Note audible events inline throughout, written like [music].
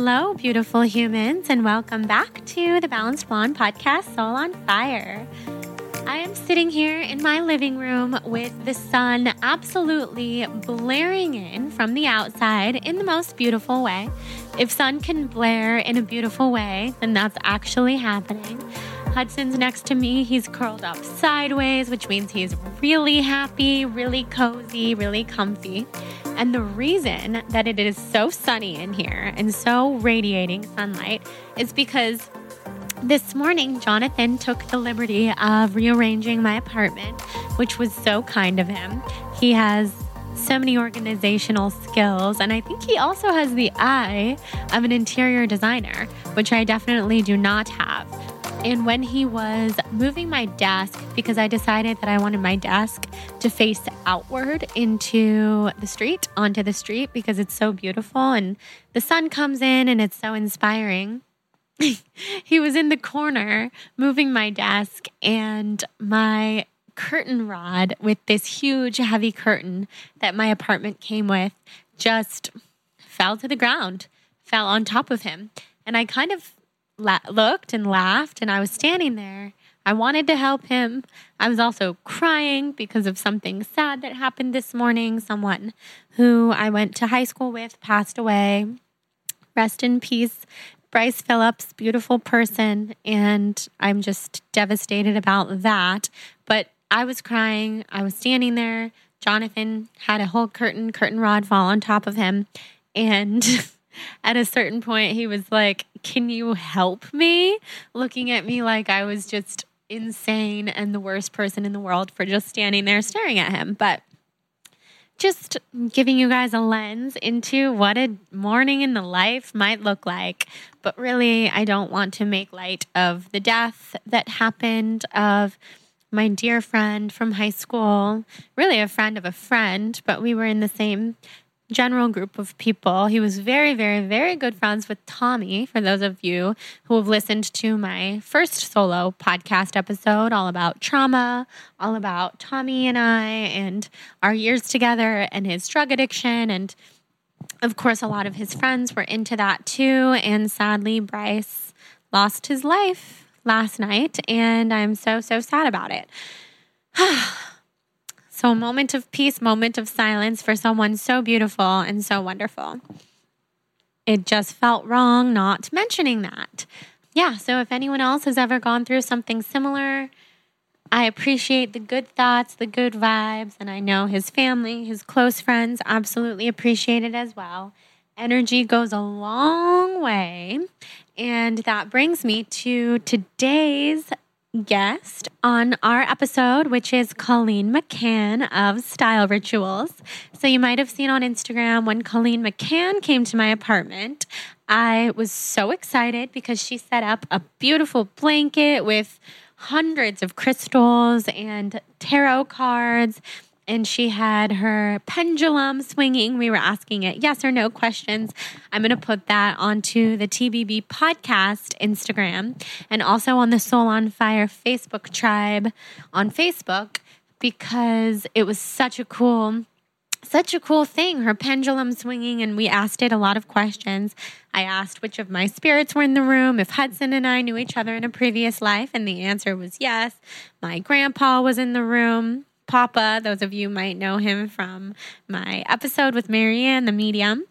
Hello, beautiful humans, and welcome back to the Balanced Blonde podcast, Soul on Fire. I am sitting here in my living room with the sun absolutely blaring in from the outside in the most beautiful way. If sun can blare in a beautiful way, then that's actually happening. Hudson's next to me. He's curled up sideways, which means he's really happy, really cozy, really comfy. And the reason that it is so sunny in here and so radiating sunlight is because this morning Jonathan took the liberty of rearranging my apartment, which was so kind of him. He has so many organizational skills, and I think he also has the eye of an interior designer, which I definitely do not have. And when he was moving my desk, because I decided that I wanted my desk to face outward into the street, onto the street, because it's so beautiful and the sun comes in and it's so inspiring. [laughs] he was in the corner moving my desk, and my curtain rod with this huge, heavy curtain that my apartment came with just fell to the ground, fell on top of him. And I kind of la- looked and laughed, and I was standing there. I wanted to help him. I was also crying because of something sad that happened this morning. Someone who I went to high school with passed away. Rest in peace, Bryce Phillips, beautiful person. And I'm just devastated about that. But I was crying. I was standing there. Jonathan had a whole curtain, curtain rod fall on top of him. And [laughs] at a certain point, he was like, Can you help me? Looking at me like I was just insane and the worst person in the world for just standing there staring at him. But just giving you guys a lens into what a morning in the life might look like. But really, I don't want to make light of the death that happened, of my dear friend from high school, really a friend of a friend, but we were in the same general group of people. He was very, very, very good friends with Tommy. For those of you who have listened to my first solo podcast episode, all about trauma, all about Tommy and I and our years together and his drug addiction. And of course, a lot of his friends were into that too. And sadly, Bryce lost his life last night. And I'm so, so sad about it. [sighs] [sighs] So, a moment of peace, moment of silence for someone so beautiful and so wonderful. It just felt wrong not mentioning that. Yeah, so if anyone else has ever gone through something similar, I appreciate the good thoughts, the good vibes, and I know his family, his close friends absolutely appreciate it as well. Energy goes a long way. And that brings me to today's guest on our episode, which is Colleen McCann of Style Rituals. So you might have seen on Instagram when Colleen McCann came to my apartment. I was so excited because she set up a beautiful blanket with hundreds of crystals and tarot cards and she had her pendulum swinging. We were asking it yes or no questions. I'm going to put that onto the TBB podcast Instagram and also on the Soul on Fire Facebook tribe on Facebook because it was such a cool such a cool thing her pendulum swinging and we asked it a lot of questions i asked which of my spirits were in the room if hudson and i knew each other in a previous life and the answer was yes my grandpa was in the room Papa. Those of you might know him from my episode with Marianne, the medium.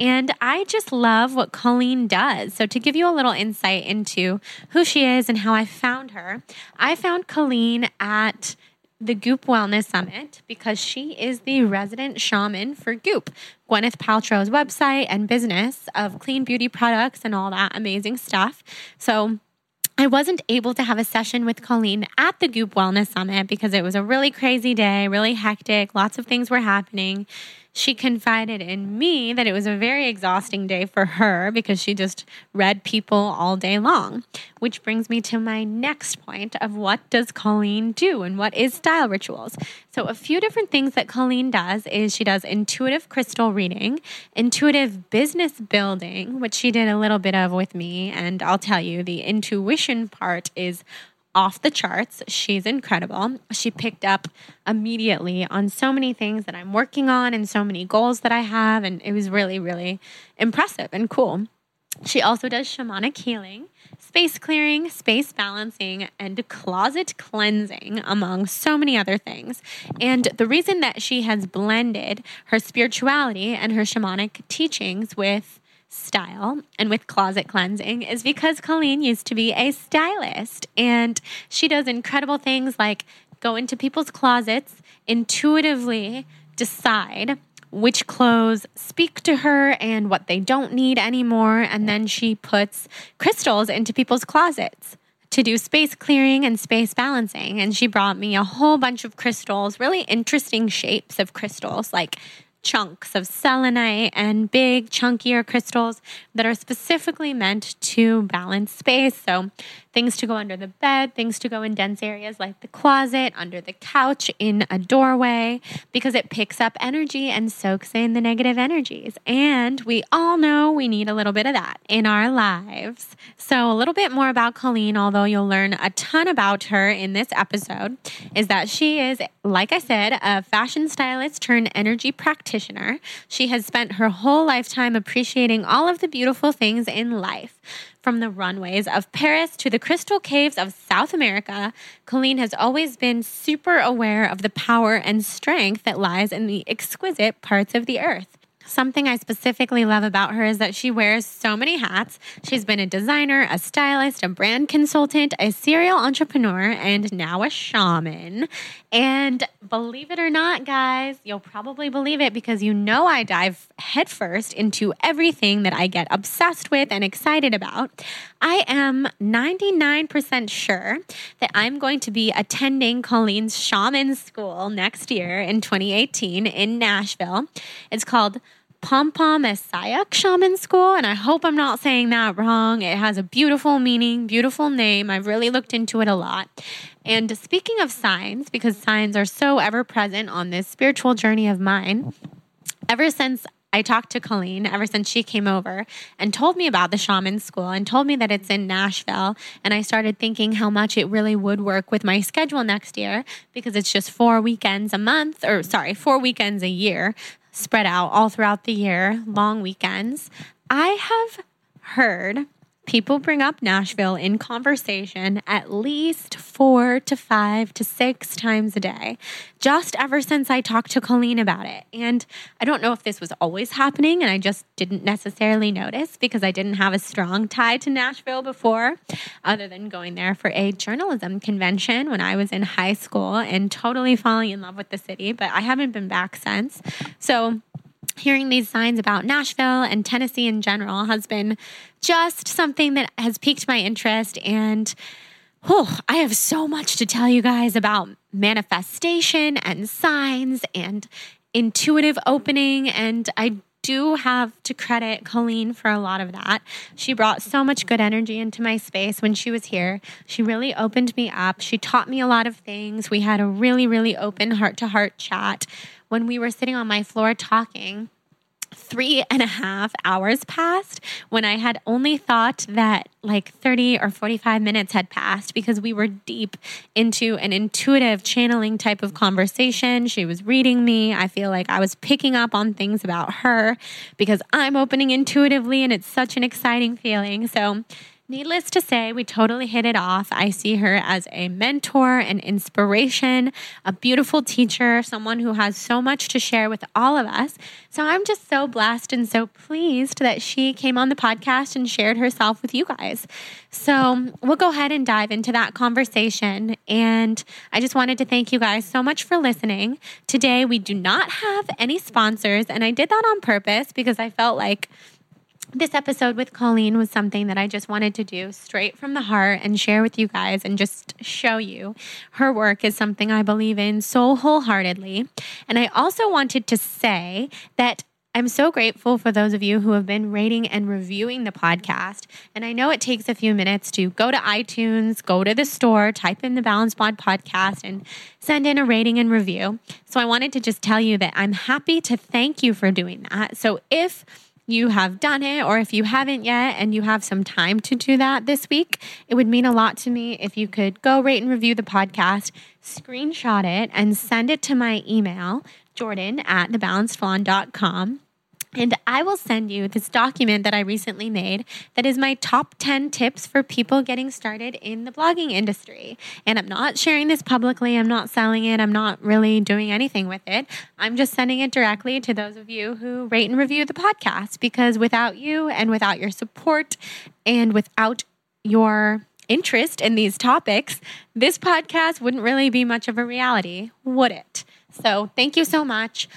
And I just love what Colleen does. So, to give you a little insight into who she is and how I found her, I found Colleen at the Goop Wellness Summit because she is the resident shaman for Goop, Gwyneth Paltrow's website and business of clean beauty products and all that amazing stuff. So, I wasn't able to have a session with Colleen at the Goop Wellness Summit because it was a really crazy day, really hectic, lots of things were happening she confided in me that it was a very exhausting day for her because she just read people all day long. Which brings me to my next point of what does Colleen do and what is style rituals? So, a few different things that Colleen does is she does intuitive crystal reading, intuitive business building, which she did a little bit of with me. And I'll tell you, the intuition part is off the charts. She's incredible. She picked up immediately on so many things that I'm working on and so many goals that I have. And it was really, really impressive and cool. She also does shamanic healing, space clearing, space balancing, and closet cleansing, among so many other things. And the reason that she has blended her spirituality and her shamanic teachings with style and with closet cleansing is because Colleen used to be a stylist and she does incredible things like go into people's closets, intuitively decide which clothes speak to her and what they don't need anymore. And then she puts crystals into people's closets to do space clearing and space balancing. And she brought me a whole bunch of crystals, really interesting shapes of crystals, like chunks of selenite and big, chunkier crystals that are specifically meant to balance space. So, things to go under the bed, things to go in dense areas like the closet, under the couch, in a doorway, because it picks up energy and soaks in the negative energies. And we all know we need a little bit of that in our lives. So, a little bit more about Colleen, although you'll learn a ton about her in this episode, is that she is, like I said, a fashion stylist turned energy practitioner. She has spent her whole lifetime appreciating all of the beautiful things in life. From the runways of Paris to the crystal caves of South America, Colleen has always been super aware of the power and strength that lies in the exquisite parts of the earth. Something I specifically love about her is that she wears so many hats. She's been a designer, a stylist, a brand consultant, a serial entrepreneur, and now a shaman. And believe it or not, guys, you'll probably believe it because you know I dive headfirst into everything that I get obsessed with and excited about. I am 99% sure that I'm going to be attending Colleen's shaman school next year in 2018 in Nashville. It's called Pom Pom Esayak Shaman School, and I hope I'm not saying that wrong. It has a beautiful meaning, beautiful name. I've really looked into it a lot. And speaking of signs, because signs are so ever present on this spiritual journey of mine, ever since I talked to Colleen ever since she came over and told me about the shaman school and told me that it's in Nashville. And I started thinking how much it really would work with my schedule next year because it's just four weekends a month, or sorry, four weekends a year spread out all throughout the year, long weekends. I have heard people bring up Nashville in conversation at least four to five to six times a day, just ever since I talked to Colleen about it. And I don't know if this was always happening and I just didn't necessarily notice because I didn't have a strong tie to Nashville before, other than going there for a journalism convention when I was in high school and totally falling in love with the city, but I haven't been back since. So, hearing these signs about Nashville and Tennessee in general has been just something that has piqued my interest. And oh, I have so much to tell you guys about manifestation and signs and intuitive opening. And I do have to credit Colleen for a lot of that. She brought so much good energy into my space when she was here. She really opened me up. She taught me a lot of things. We had a really, really open heart to heart chat when we were sitting on my floor talking three and a half hours passed when I had only thought that like 30 or 45 minutes had passed because we were deep into an intuitive channeling type of conversation. She was reading me. I feel like I was picking up on things about her because I'm opening intuitively and it's such an exciting feeling. So, Needless to say, we totally hit it off. I see her as a mentor, an inspiration, a beautiful teacher, someone who has so much to share with all of us. So I'm just so blessed and so pleased that she came on the podcast and shared herself with you guys. So we'll go ahead and dive into that conversation. And I just wanted to thank you guys so much for listening. Today, we do not have any sponsors, and I did that on purpose because I felt like this episode with Colleen was something that I just wanted to do straight from the heart and share with you guys and just show you her work is something I believe in so wholeheartedly. And I also wanted to say that I'm so grateful for those of you who have been rating and reviewing the podcast. And I know it takes a few minutes to go to iTunes, go to the store, type in the Balance Blonde podcast, and send in a rating and review. So I wanted to just tell you that I'm happy to thank you for doing that. So if you have done it or if you haven't yet and you have some time to do that this week, it would mean a lot to me if you could go rate and review the podcast, screenshot it, and send it to my email, jordan at thebalancedblonde.com. And I will send you this document that I recently made that is my top 10 tips for people getting started in the blogging industry. And I'm not sharing this publicly, I'm not selling it, I'm not really doing anything with it. I'm just sending it directly to those of you who rate and review the podcast because without you and without your support and without your interest in these topics, this podcast wouldn't really be much of a reality, would it? So, thank you so much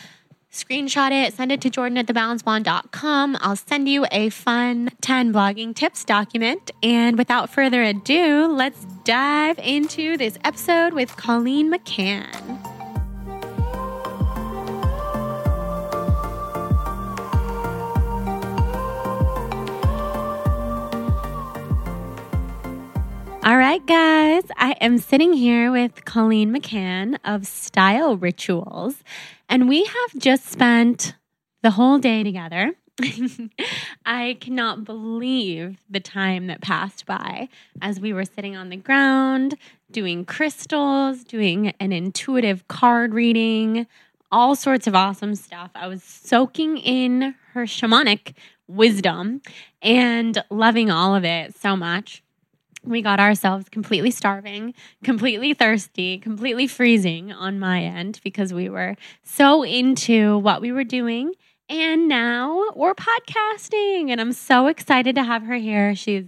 screenshot it, send it to Jordan at thebalancedblonde.com. I'll send you a fun 10 blogging tips document. And without further ado, let's dive into this episode with Colleen McCann. All right, guys, I am sitting here with Colleen McCann of Style Rituals, and we have just spent the whole day together. [laughs] I cannot believe the time that passed by as we were sitting on the ground, doing crystals, doing an intuitive card reading, all sorts of awesome stuff. I was soaking in her shamanic wisdom and loving all of it so much we got ourselves completely starving, completely thirsty, completely freezing on my end because we were so into what we were doing. And now we're podcasting, and I'm so excited to have her here. She's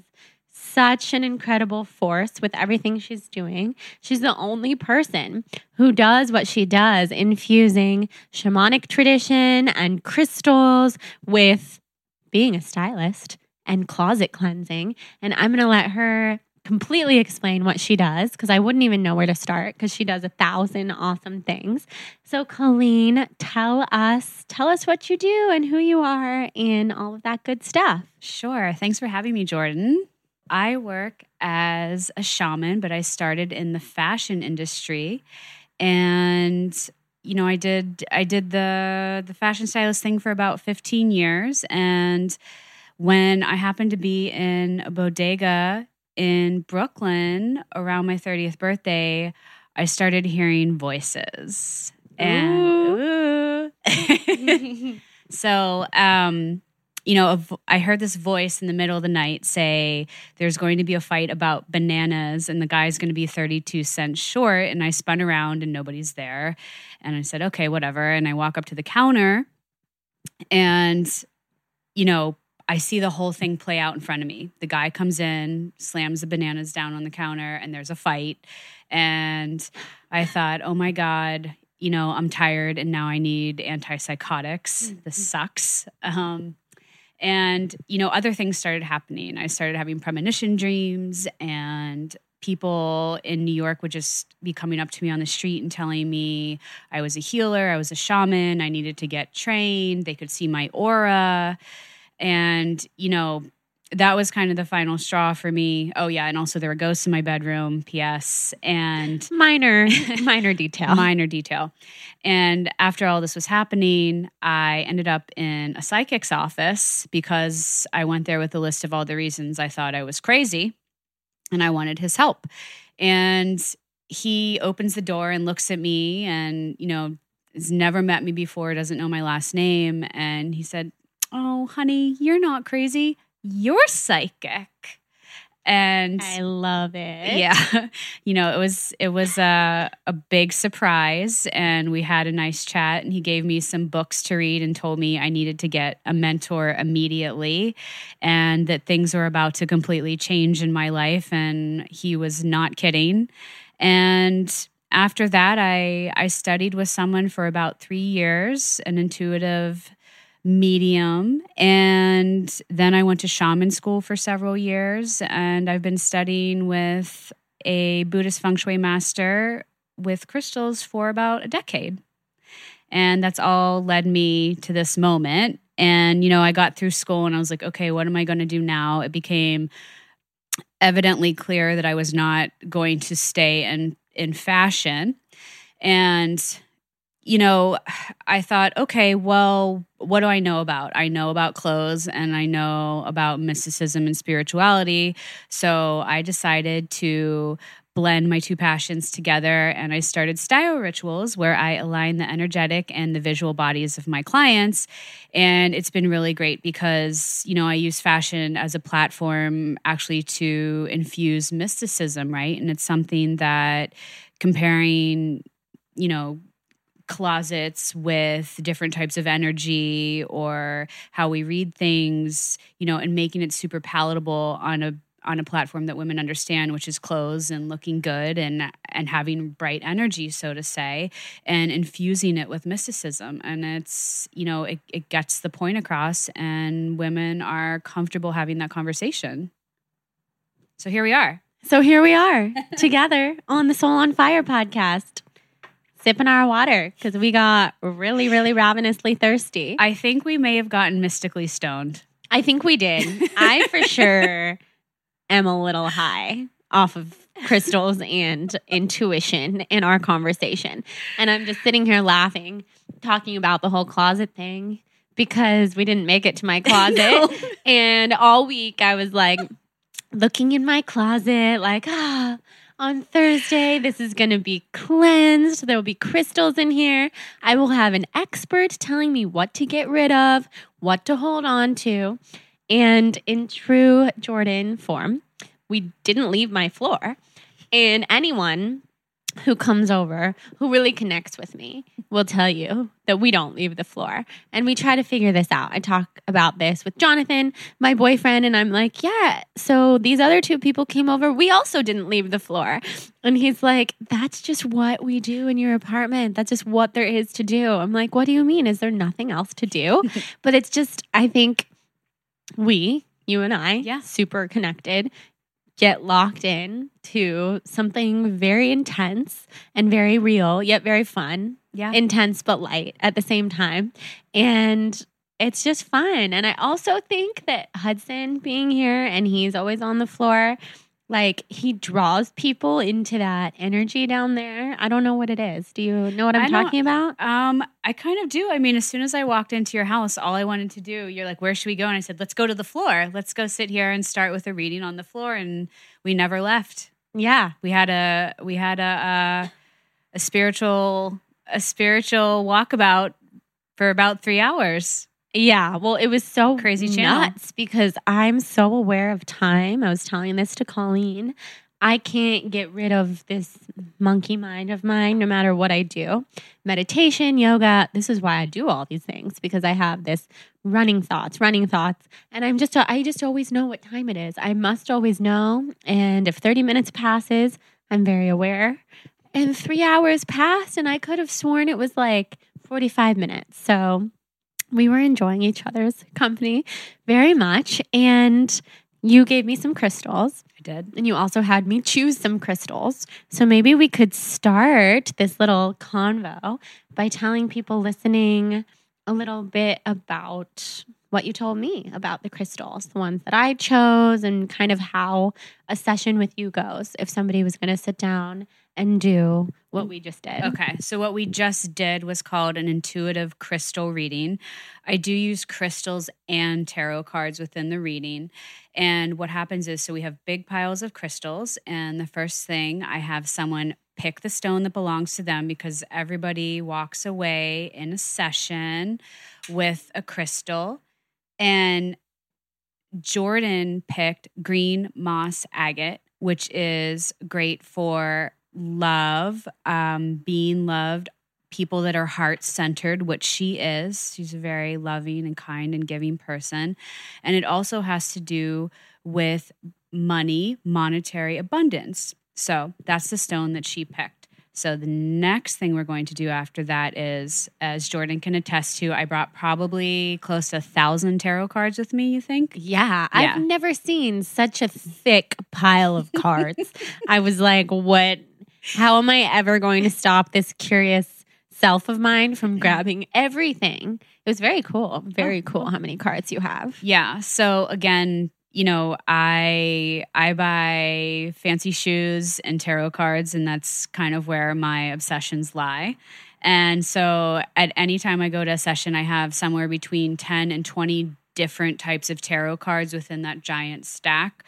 such an incredible force with everything she's doing. She's the only person who does what she does, infusing shamanic tradition and crystals with being a stylist and closet cleansing. And I'm going to let her completely explain what she does because I wouldn't even know where to start because she does a thousand awesome things. So, Colleen, tell us, tell us what you do and who you are and all of that good stuff. Sure. Thanks for having me, Jordan. I work as a shaman, but I started in the fashion industry and you know, I did I did the the fashion stylist thing for about 15 years and when I happened to be in a bodega in Brooklyn around my 30th birthday, I started hearing voices. And ooh. [laughs] so, um, you know, I heard this voice in the middle of the night say, There's going to be a fight about bananas, and the guy's going to be 32 cents short. And I spun around and nobody's there. And I said, Okay, whatever. And I walk up to the counter, and, you know, I see the whole thing play out in front of me. The guy comes in, slams the bananas down on the counter, and there's a fight. And I thought, oh my God, you know, I'm tired and now I need antipsychotics. Mm-hmm. This sucks. Um, and, you know, other things started happening. I started having premonition dreams, and people in New York would just be coming up to me on the street and telling me I was a healer, I was a shaman, I needed to get trained. They could see my aura. And, you know, that was kind of the final straw for me. Oh yeah, and also there were ghosts in my bedroom. P.S. And minor, [laughs] minor detail, minor detail. And after all this was happening, I ended up in a psychic's office because I went there with a list of all the reasons I thought I was crazy, and I wanted his help. And he opens the door and looks at me, and you know, has never met me before, doesn't know my last name, and he said, Oh, honey, you're not crazy. You're psychic. and I love it. yeah [laughs] you know it was it was a, a big surprise and we had a nice chat and he gave me some books to read and told me i needed to get a mentor immediately and that things were about to completely change in my life and he was not kidding and after that i i studied with someone for about three years an intuitive medium. And then I went to shaman school for several years. And I've been studying with a Buddhist feng shui master with crystals for about a decade. And that's all led me to this moment. And, you know, I got through school and I was like, okay, what am I going to do now? It became evidently clear that I was not going to stay in, in fashion. And you know, I thought, okay, well, what do I know about? I know about clothes and I know about mysticism and spirituality. So I decided to blend my two passions together and I started style rituals where I align the energetic and the visual bodies of my clients. And it's been really great because, you know, I use fashion as a platform actually to infuse mysticism, right? And it's something that comparing, you know, closets with different types of energy or how we read things, you know, and making it super palatable on a on a platform that women understand which is clothes and looking good and and having bright energy so to say and infusing it with mysticism. And it's you know it, it gets the point across and women are comfortable having that conversation. So here we are. So here we are together on the soul on fire podcast sipping our water because we got really, really ravenously thirsty. I think we may have gotten mystically stoned. I think we did. I for [laughs] sure am a little high off of crystals and intuition in our conversation. And I'm just sitting here laughing, talking about the whole closet thing because we didn't make it to my [laughs] closet. no. And all week I was like looking in my closet, like, ah, on Thursday. This is going to be cleansed. There will be crystals in here. I will have an expert telling me what to get rid of, what to hold on to. And in true Jordan form, we didn't leave my floor. And anyone who comes over who really connects with me will tell you that we don't leave the floor and we try to figure this out. I talk about this with Jonathan, my boyfriend, and I'm like, yeah, so these other two people came over. We also didn't leave the floor. And he's like, that's just what we do in your apartment. That's just what there is to do. I'm like, what do you mean? Is there nothing else to do? [laughs] but it's just, I think we, you and I, yeah. super connected get locked in to something very intense and very real, yet very fun. Yeah. Intense but light at the same time. And it's just fun. And I also think that Hudson being here and he's always on the floor like he draws people into that energy down there. I don't know what it is. Do you know what I'm talking about? Um, I kind of do. I mean, as soon as I walked into your house, all I wanted to do, you're like, "Where should we go?" And I said, "Let's go to the floor. Let's go sit here and start with a reading on the floor." And we never left. Yeah, we had a we had a a, a spiritual a spiritual walkabout for about three hours. Yeah, well, it was so crazy nuts because I'm so aware of time. I was telling this to Colleen. I can't get rid of this monkey mind of mine no matter what I do. Meditation, yoga, this is why I do all these things because I have this running thoughts, running thoughts, and I'm just I just always know what time it is. I must always know, and if 30 minutes passes, I'm very aware. And 3 hours passed and I could have sworn it was like 45 minutes. So, we were enjoying each other's company very much. And you gave me some crystals. I did. And you also had me choose some crystals. So maybe we could start this little convo by telling people listening a little bit about what you told me about the crystals, the ones that I chose, and kind of how a session with you goes if somebody was going to sit down and do what mm-hmm. we just did. Okay. So, what we just did was called an intuitive crystal reading. I do use crystals and tarot cards within the reading. And what happens is so we have big piles of crystals. And the first thing I have someone pick the stone that belongs to them because everybody walks away in a session with a crystal. And Jordan picked green moss agate, which is great for love, um, being loved, people that are heart centered, which she is. She's a very loving and kind and giving person. And it also has to do with money, monetary abundance. So that's the stone that she picked. So the next thing we're going to do after that is, as Jordan can attest to, I brought probably close to a thousand tarot cards with me. You think? Yeah, yeah. I've never seen such a thick pile of cards. [laughs] I was like, what? How am I ever going to stop this curious self of mine from grabbing everything? It was very cool. Very oh, cool how many cards you have. Yeah. So again, you know, I I buy fancy shoes and tarot cards, and that's kind of where my obsessions lie. And so, at any time I go to a session, I have somewhere between ten and twenty different types of tarot cards within that giant stack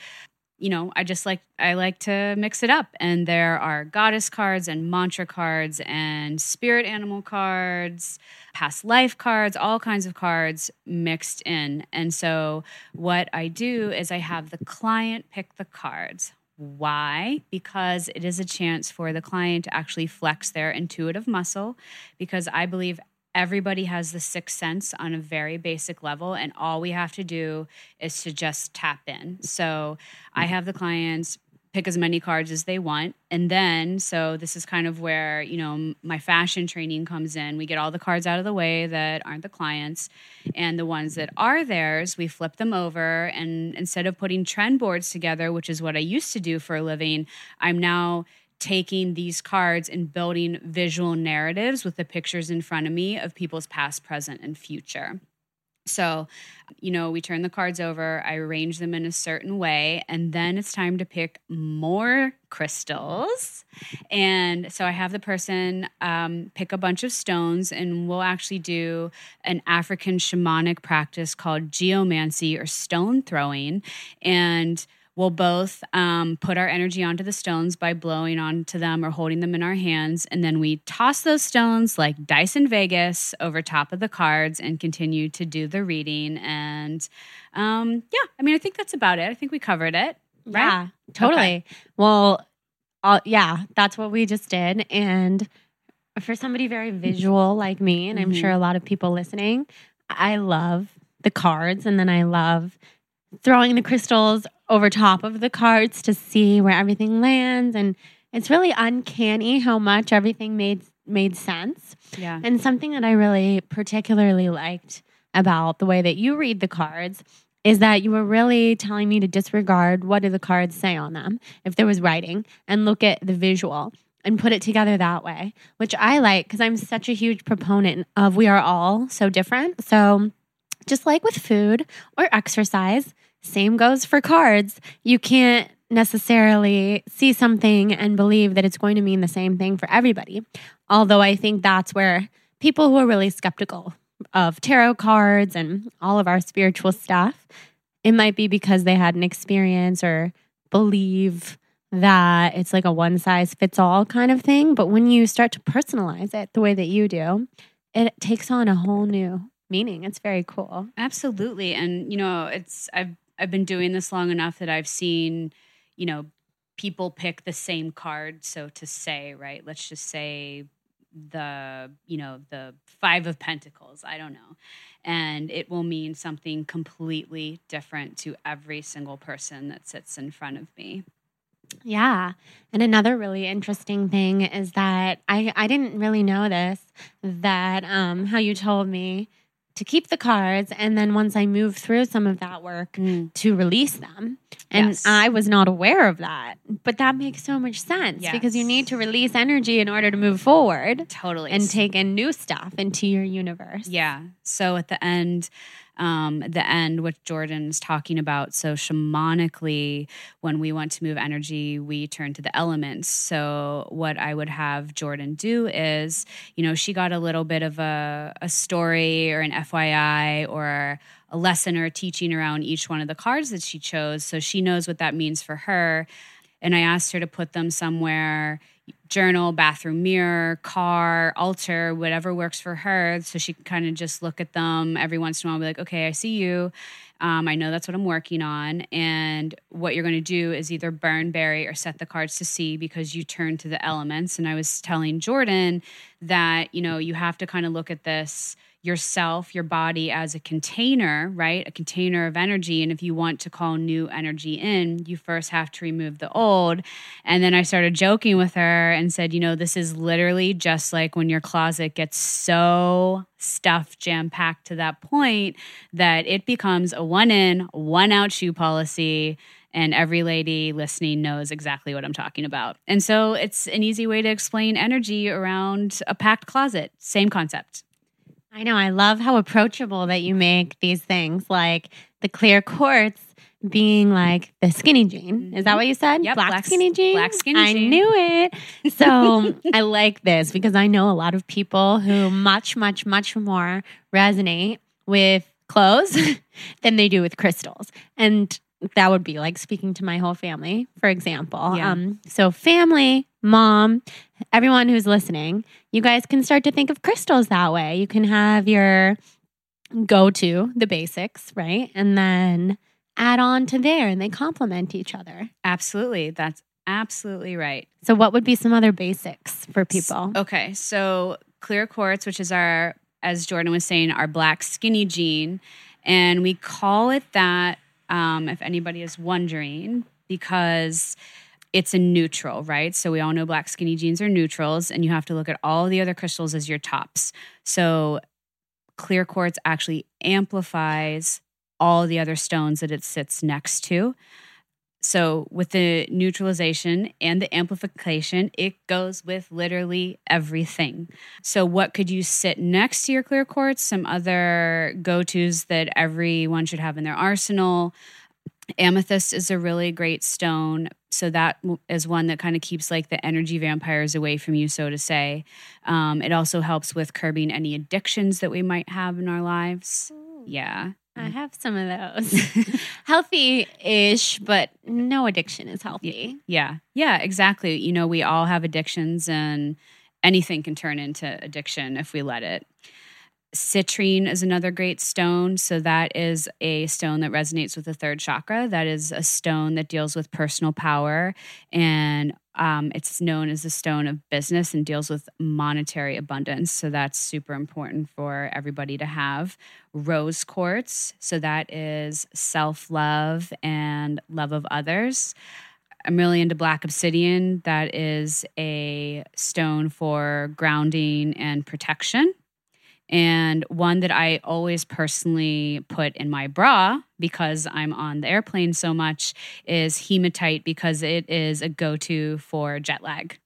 you know, I just like I like to mix it up. And there are goddess cards and mantra cards and spirit animal cards, past life cards, all kinds of cards mixed in. And so what I do is I have the client pick the cards. Why? Because it is a chance for the client to actually flex their intuitive muscle because I believe everybody has the sixth sense on a very basic level and all we have to do is to just tap in. So i mm-hmm. have the clients pick as many cards as they want and then so this is kind of where you know my fashion training comes in. We get all the cards out of the way that aren't the clients and the ones that are theirs we flip them over and instead of putting trend boards together which is what i used to do for a living i'm now taking these cards and building visual narratives with the pictures in front of me of people's past, present, and future. So, you know, we turn the cards over, I arrange them in a certain way, and then it's time to pick more crystals. And so I have the person um, pick a bunch of stones, and we'll actually do an African shamanic practice called geomancy or stone throwing. And We'll both um, put our energy onto the stones by blowing onto them or holding them in our hands. And then we toss those stones like dice in Vegas over top of the cards and continue to do the reading. And um, yeah, I mean, I think that's about it. I think we covered it. Right? Yeah, totally. Okay. Well, uh, yeah, that's what we just did. And for somebody very visual like me, and I'm mm-hmm. sure a lot of people listening, I love the cards and then I love throwing the crystals over top of the cards to see where everything lands and it's really uncanny how much everything made made sense. Yeah. And something that I really particularly liked about the way that you read the cards is that you were really telling me to disregard what do the cards say on them if there was writing and look at the visual and put it together that way, which I like because I'm such a huge proponent of we are all so different. So just like with food or exercise, same goes for cards. You can't necessarily see something and believe that it's going to mean the same thing for everybody. Although I think that's where people who are really skeptical of tarot cards and all of our spiritual stuff, it might be because they had an experience or believe that it's like a one size fits all kind of thing. But when you start to personalize it the way that you do, it takes on a whole new meaning. It's very cool. Absolutely. And, you know, it's, I've I've been doing this long enough that I've seen, you know, people pick the same card. So to say, right, let's just say the, you know, the five of pentacles, I don't know. And it will mean something completely different to every single person that sits in front of me. Yeah. And another really interesting thing is that I, I didn't really know this, that um, how you told me to keep the cards and then once I move through some of that work mm. to release them. And yes. I was not aware of that. But that makes so much sense yes. because you need to release energy in order to move forward. Totally. And take in new stuff into your universe. Yeah. So at the end um, the end, what Jordan's talking about. So, shamanically, when we want to move energy, we turn to the elements. So, what I would have Jordan do is, you know, she got a little bit of a, a story or an FYI or a lesson or a teaching around each one of the cards that she chose. So, she knows what that means for her. And I asked her to put them somewhere journal, bathroom mirror, car, altar, whatever works for her. So she can kind of just look at them every once in a while be like, okay, I sea you. Um, I know that's what I'm working on. And what you're going to do is either burn, bury, or set the cards to see because you turn to the elements. And I was telling Jordan that, you know, you have to kind of look at this yourself, your body as a container, right? A container of energy. And if you want to call new energy in, you first have to remove the old. And then I started joking with her and said, you know, this is literally just like when your closet gets so stuffed, jam packed to that point that it becomes a one in, one out shoe policy. And every lady listening knows exactly what I'm talking about. And so it's an easy way to explain energy around a packed closet. Same concept. I know. I love how approachable that you make these things, like the clear quartz being like the skinny jean. Is that mm-hmm. what you said? Yep, black, black- skinny jean. black skinny I jean. knew it. [laughs] So I like this because I know a lot of people who much, much, much more resonate with clothes [laughs] than they do with crystals, and that would be like speaking to my whole family, for example. Yeah. Um, so family, mom, everyone who's listening, you guys can start to think of crystals that way. You can have your go to, the basics, right? And then add on to there and they complement each other. Absolutely. That's absolutely right. So, what would be some other basics for people? Okay, so clear quartz, which is our, as Jordan was saying, our black skinny jean, and we call it that. Um, if anybody is wondering, because it's a neutral, right? So we all know black skinny jeans are neutrals, and you have to look at all the other crystals as your tops. So clear quartz actually amplifies all the other stones that it sits next to. So, with the neutralization and the amplification, it goes with literally everything. So, what could you sit next to your clear quartz? Some other go tos that everyone should have in their arsenal. Amethyst is a really great stone. So, that is one that kind of keeps like the energy vampires away from you, so to say. Um, it also helps with curbing any addictions that we might have in our lives. Yeah. I have some of those. [laughs] healthy ish, but no addiction is healthy. Yeah. Yeah, exactly. You know, we all have addictions and anything can turn into addiction if we let it. Citrine is another great stone. So, that is a stone that resonates with the third chakra. That is a stone that deals with personal power. And um, it's known as the stone of business and deals with monetary abundance. So, that's super important for everybody to have. Rose quartz. So, that is self love and love of others. I'm really into black obsidian. That is a stone for grounding and protection. And one that I always personally put in my bra because I'm on the airplane so much is hematite because it is a go to for jet lag.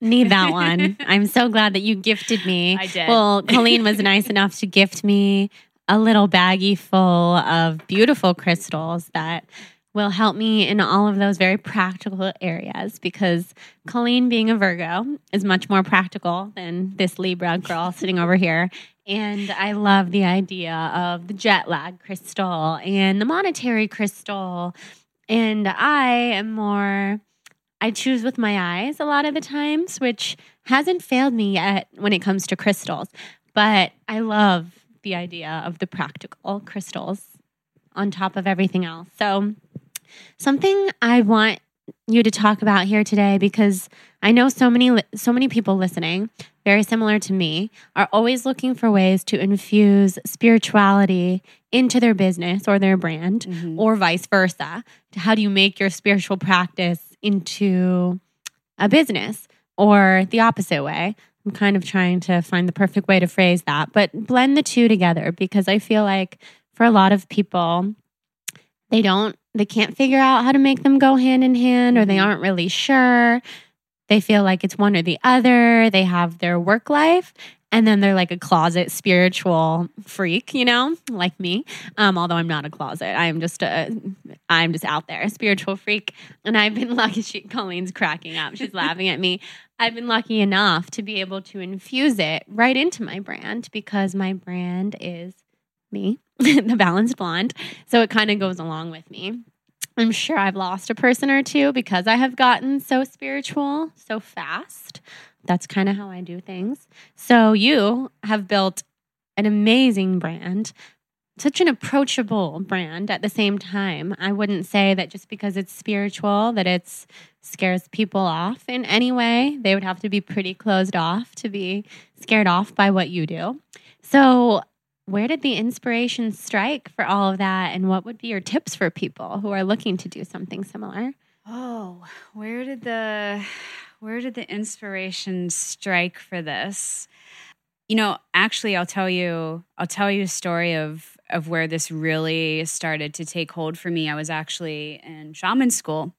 Need that [laughs] one. I'm so glad that you gifted me. I did. Well, Colleen was nice enough to gift me a little baggie full of beautiful crystals that will help me in all of those very practical areas because Colleen, being a Virgo, is much more practical than this Libra girl sitting over here. And I love the idea of the jet lag crystal and the monetary crystal. And I am more, I choose with my eyes a lot of the times, which hasn't failed me yet when it comes to crystals. But I love the idea of the practical crystals on top of everything else. So, something I want you to talk about here today because I know so many so many people listening, very similar to me, are always looking for ways to infuse spirituality into their business or their brand mm-hmm. or vice versa. How do you make your spiritual practice into a business or the opposite way? I'm kind of trying to find the perfect way to phrase that, but blend the two together because I feel like for a lot of people, they don't they can't figure out how to make them go hand in hand or they aren't really sure. They feel like it's one or the other. They have their work life and then they're like a closet spiritual freak you know like me. Um, although i'm not a closet. I'm just a i'm just out there a spiritual freak. And i've been lucky she colleen's cracking up. She's [laughs] laughing at me. I've been lucky enough to be able to infuse it right into my brand because my brand is me, [laughs] the balanced blonde. So it kind of goes along with me. I'm sure I've lost a person or two because I have gotten so spiritual so fast. That's kind of how I do things. So you have built an amazing brand, such an approachable brand at the same time. I wouldn't say that just because it's spiritual that it scares people off in any way. They would have to be pretty closed off to be scared off by what you do. So where did the inspiration strike for all of that? And what would be your tips for people who are looking to do something similar? Oh, where did the where did the inspiration strike for this? You know, actually I'll tell you I'll tell you a story of of where this really started to take hold for me. I was actually in shaman school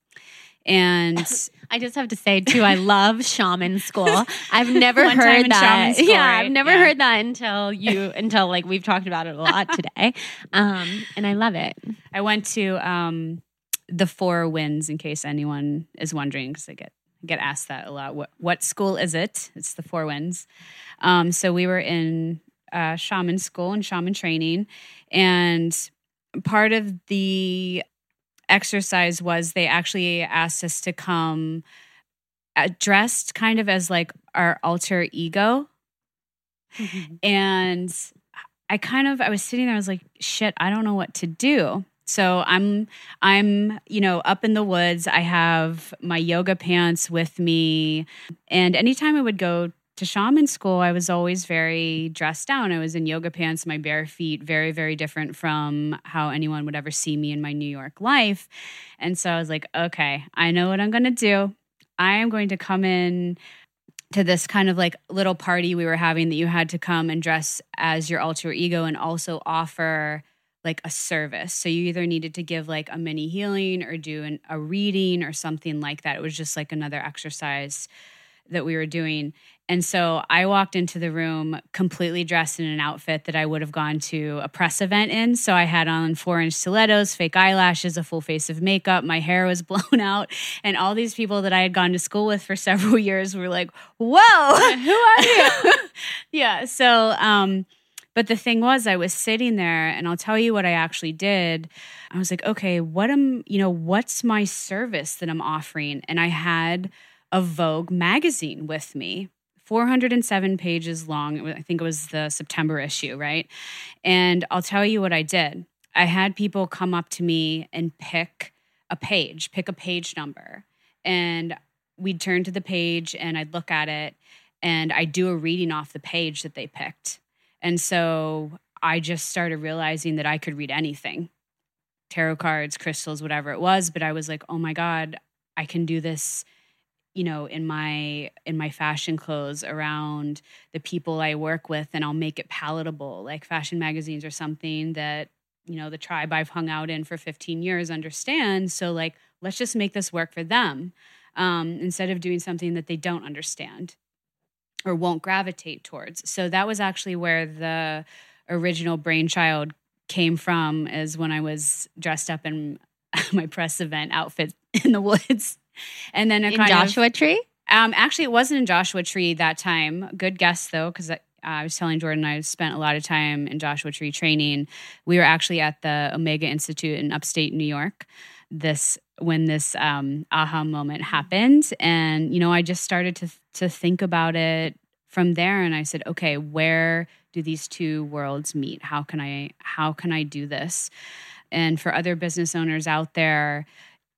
and [laughs] I just have to say too, I love shaman school. [laughs] I've never heard that. [laughs] School, yeah, right? I've never yeah. heard that until you until like we've talked about it a lot today. Um, and I love it. I went to um, the Four Winds in case anyone is wondering because I get get asked that a lot. What what school is it? It's the Four Winds. Um, so we were in uh, shaman school and shaman training, and part of the exercise was they actually asked us to come dressed kind of as like our alter ego. Mm-hmm. And I kind of I was sitting there I was like shit, I don't know what to do. So I'm I'm you know up in the woods. I have my yoga pants with me and anytime I would go to shaman school, I was always very dressed down. I was in yoga pants, my bare feet, very, very different from how anyone would ever see me in my New York life. And so I was like, okay, I know what I'm going to do. I am going to come in to this kind of like little party we were having that you had to come and dress as your alter ego and also offer like a service. So you either needed to give like a mini healing or do an, a reading or something like that. It was just like another exercise that we were doing. And so I walked into the room completely dressed in an outfit that I would have gone to a press event in. So I had on four inch stilettos, fake eyelashes, a full face of makeup. My hair was [laughs] blown out. And all these people that I had gone to school with for [laughs] several years were like, whoa, who are you? [laughs] yeah. So, um, but the thing was, I was sitting there, and I'll tell you what I actually did. I was like, okay, what am, you know, what's my service that I'm offering? And I had a Vogue magazine with me 407 pages long. I think it was the September issue, right? And I'll tell you what I did. I had people come up to me and pick a page, pick a page number. And we'd turn to the page and I'd look at it and I'd do a reading off the page that they picked. And so I just started realizing that I could read anything tarot cards, crystals, whatever it was. But I was like, oh my God, I can do this you know in my in my fashion clothes around the people i work with and i'll make it palatable like fashion magazines or something that you know the tribe i've hung out in for 15 years understands so like let's just make this work for them um, instead of doing something that they don't understand or won't gravitate towards. So that was actually where the original brainchild came from is when i was dressed up in [laughs] my press event outfit in the woods and then a in Joshua of, Tree. Um, actually, it wasn't in Joshua Tree that time. Good guess though, because uh, I was telling Jordan I spent a lot of time in Joshua Tree training. We were actually at the Omega Institute in upstate New York. This when this um, aha moment happened, and you know, I just started to to think about it from there, and I said, okay, where do these two worlds meet? How can I how can I do this? And for other business owners out there,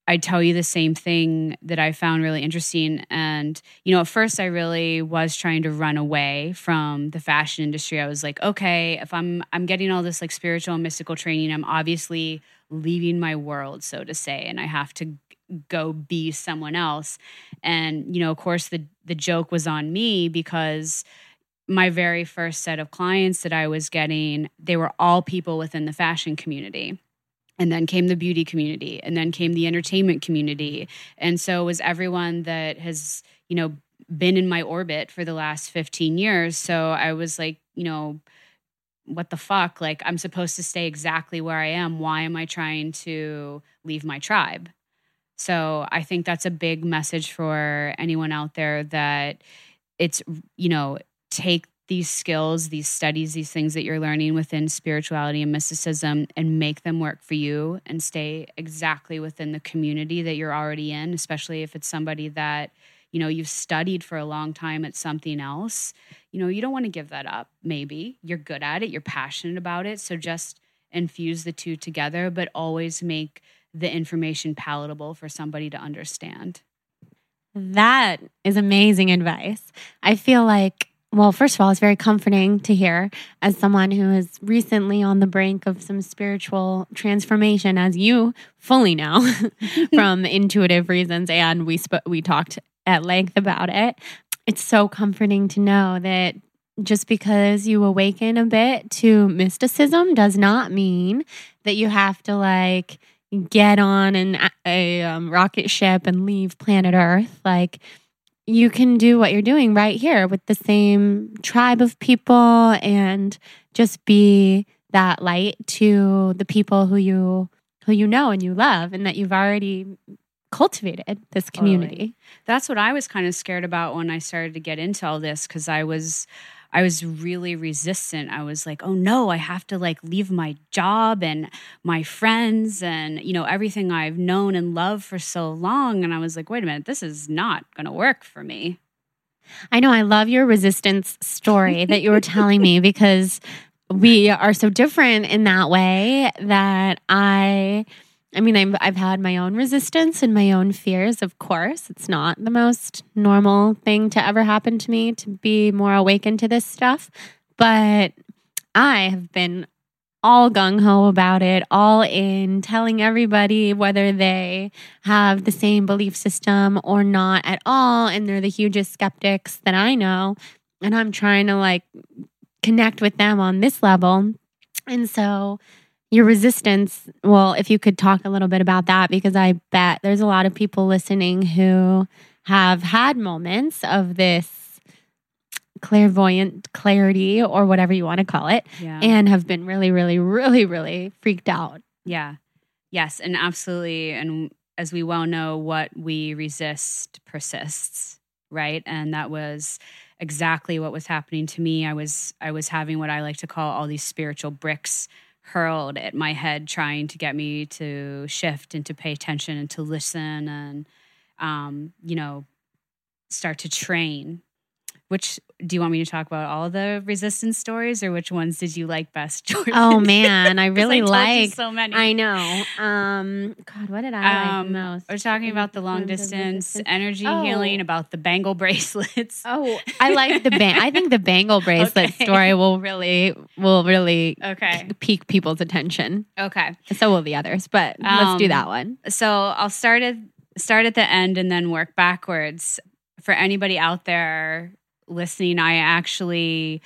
I tell you the same thing that I found really interesting. And, you know, at first I really was trying to run away from the fashion industry. I was like, okay, if I'm I'm getting all this like spiritual and mystical training, I'm obviously leaving my world, so to say, and I have to go be someone else. And, you know, of course the the joke was on me because my very first set of clients that I was getting, they were all people within the fashion community and then came the beauty community and then came the entertainment community. And so was everyone that has you know been in my orbit for the last 15 years. So i was like you know what the fuck? Like i'm supposed to stay exactly where i am. Why am i trying to leave my tribe? So i think that's a big message for anyone out there that it's you know take these skills, these studies, these things that you're learning within spirituality and mysticism and make them work for you and stay exactly within the community that you're already in, especially if it's somebody that, you know, you've studied for a long time at something else. You know, you don't want to give that up, maybe. You're good at it, you're passionate about it. So just infuse the two together, but always make the information palatable for somebody to understand. That is amazing advice. I feel like well, first of all, it's very comforting to hear as someone who is recently on the brink of some spiritual transformation, as you fully know [laughs] from [laughs] intuitive reasons, and we sp- we talked at length about it. It's so comforting to know that just because you awaken a bit to mysticism does not mean that you have to like get on an a um, rocket ship and leave planet Earth. Like you can do what you're doing right here with the same tribe of people and just be that light to the people who you who you know and you love and that you've already cultivated this community. Totally. That's what I was kind of scared about when I started to get into all this cuz I was I was really resistant. I was like, oh no, I have to like leave my job and my friends and, you know, everything I've known and loved for so long. And I was like, wait a minute, this is not going to work for me. I know. I love your resistance story [laughs] that you were telling me because we are so different in that way that I I mean, I've, I've had my own resistance and my own fears, of course. It's not the most normal thing to ever happen to me to be more awakened to this stuff. But I have been all gung ho about it, all in telling everybody whether they have the same belief system or not at all. And they're the hugest skeptics that I know. And I'm trying to like connect with them on this level. And so, your resistance, well, if you could talk a little bit about that, because I bet there's a lot of people listening who have had moments of this clairvoyant clarity or whatever you want to call it yeah. and have been really, really, really, really freaked out. Yeah. Yes. And absolutely. And as we well know, what we resist persists, right? And that was exactly what was happening to me. I was I was having what I like to call all these spiritual bricks hurled at my head trying to get me to shift and to pay attention and to listen and um, you know start to train which do you want me to talk about all the resistance stories or which ones did you like best [laughs] Jordan? oh man i [laughs] really like so many. I know um god what did i um, like most? we're talking about the long distance energy oh. healing about the bangle [laughs] bracelets. Oh i like the bang i think the bangle bracelet okay. story will really will really okay. pique people's attention. Okay. So will the others but um, let's do um, that one. so i'll start at start at the end and then work backwards. For anybody out there listening, I actually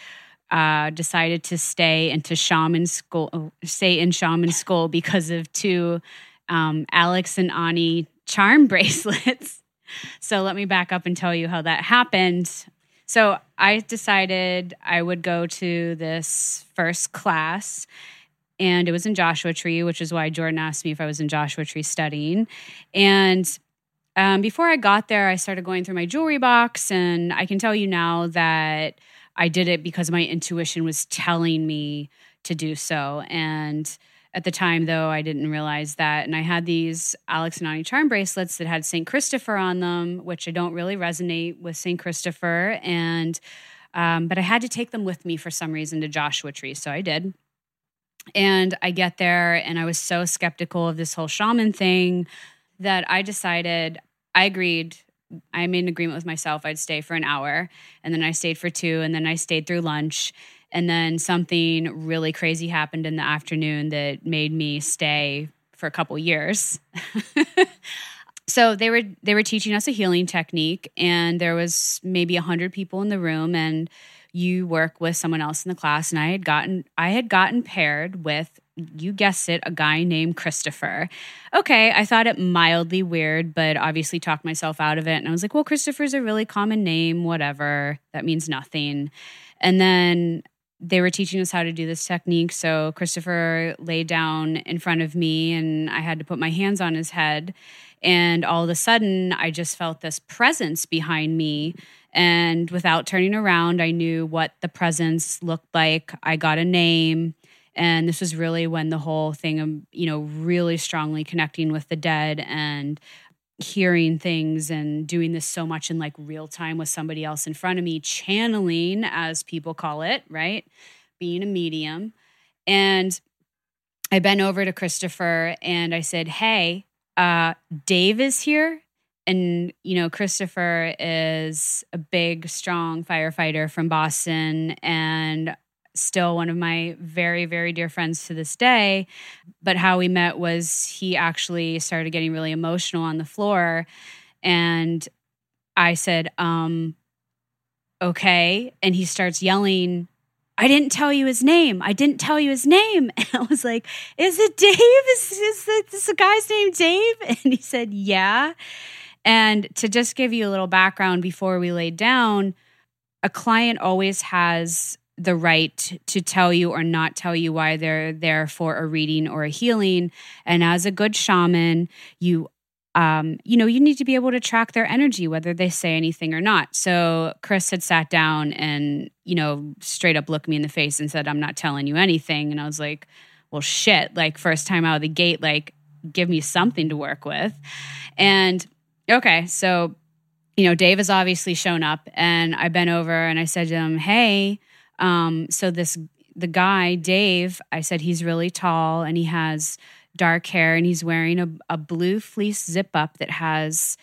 uh, decided to stay into shaman school, stay in shaman school because of two um, Alex and Ani charm [laughs] bracelets. so let me back up and tell you how that happened. So I decided I would go to this first class and it was in Joshua Tree, which is why Jordan asked me if I was in Joshua Tree studying. And um, before I got there, I started going through my jewelry box, and I can tell you now that I did it because my intuition was telling me to do so. And at the time, though, I didn't realize that. And I had these Alex and Ani charm bracelets that had St. Christopher on them, which I don't really resonate with St. Christopher. And, um, but I had to take them with me for some reason to Joshua Tree. So I did. And I get there, and I was so skeptical of this whole shaman thing that I decided I agreed. I made an agreement with myself. I'd stay for an hour, and then I stayed for two, and then I stayed through lunch. And then something really crazy happened in the afternoon that made me stay for a couple years. [laughs] so they were they were teaching us a healing technique, and there was maybe a hundred people in the room, and you work with someone else in the class and I had gotten I had gotten paired with you guessed it, a guy named Christopher. Okay, I thought it mildly weird, but obviously talked myself out of it. And I was like, well, Christopher's a really common name, whatever. That means nothing. And then they were teaching us how to do this technique. So Christopher laid down in front of me, and I had to put my hands on his head. And all of a sudden, I just felt this presence behind me. And without turning around, I knew what the presence looked like. I got a name. And this was really when the whole thing of, you know, really strongly connecting with the dead and hearing things and doing this so much in like real time with somebody else in front of me, channeling, as people call it, right? Being a medium. And I bent over to Christopher and I said, Hey, uh, Dave is here. And, you know, Christopher is a big, strong firefighter from Boston. And still one of my very, very dear friends to this day. But how we met was he actually started getting really emotional on the floor. And I said, um, okay. And he starts yelling, I didn't tell you his name. I didn't tell you his name. [laughs] And I was like, Is it Dave? Is, is, this a guy's name Dave? [laughs] And he said, Yeah. And to just give you a little background before we laid down, a client always has the right to tell you or not tell you why they're there for a reading or a healing. And as a good shaman, you um, you know, you need to be able to track their energy, whether they say anything or not. So Chris had sat down and, you know, straight up looked me in the face and said, I'm not telling you anything. And I was like, well, shit, like first time out of the gate, like give me something to work with. And okay, so, you know, Dave has obviously shown up and I bent over and I said to him, hey, um, so this the guy Dave, I said he's really tall and he has dark hair and he's wearing a, a blue fleece zip up that has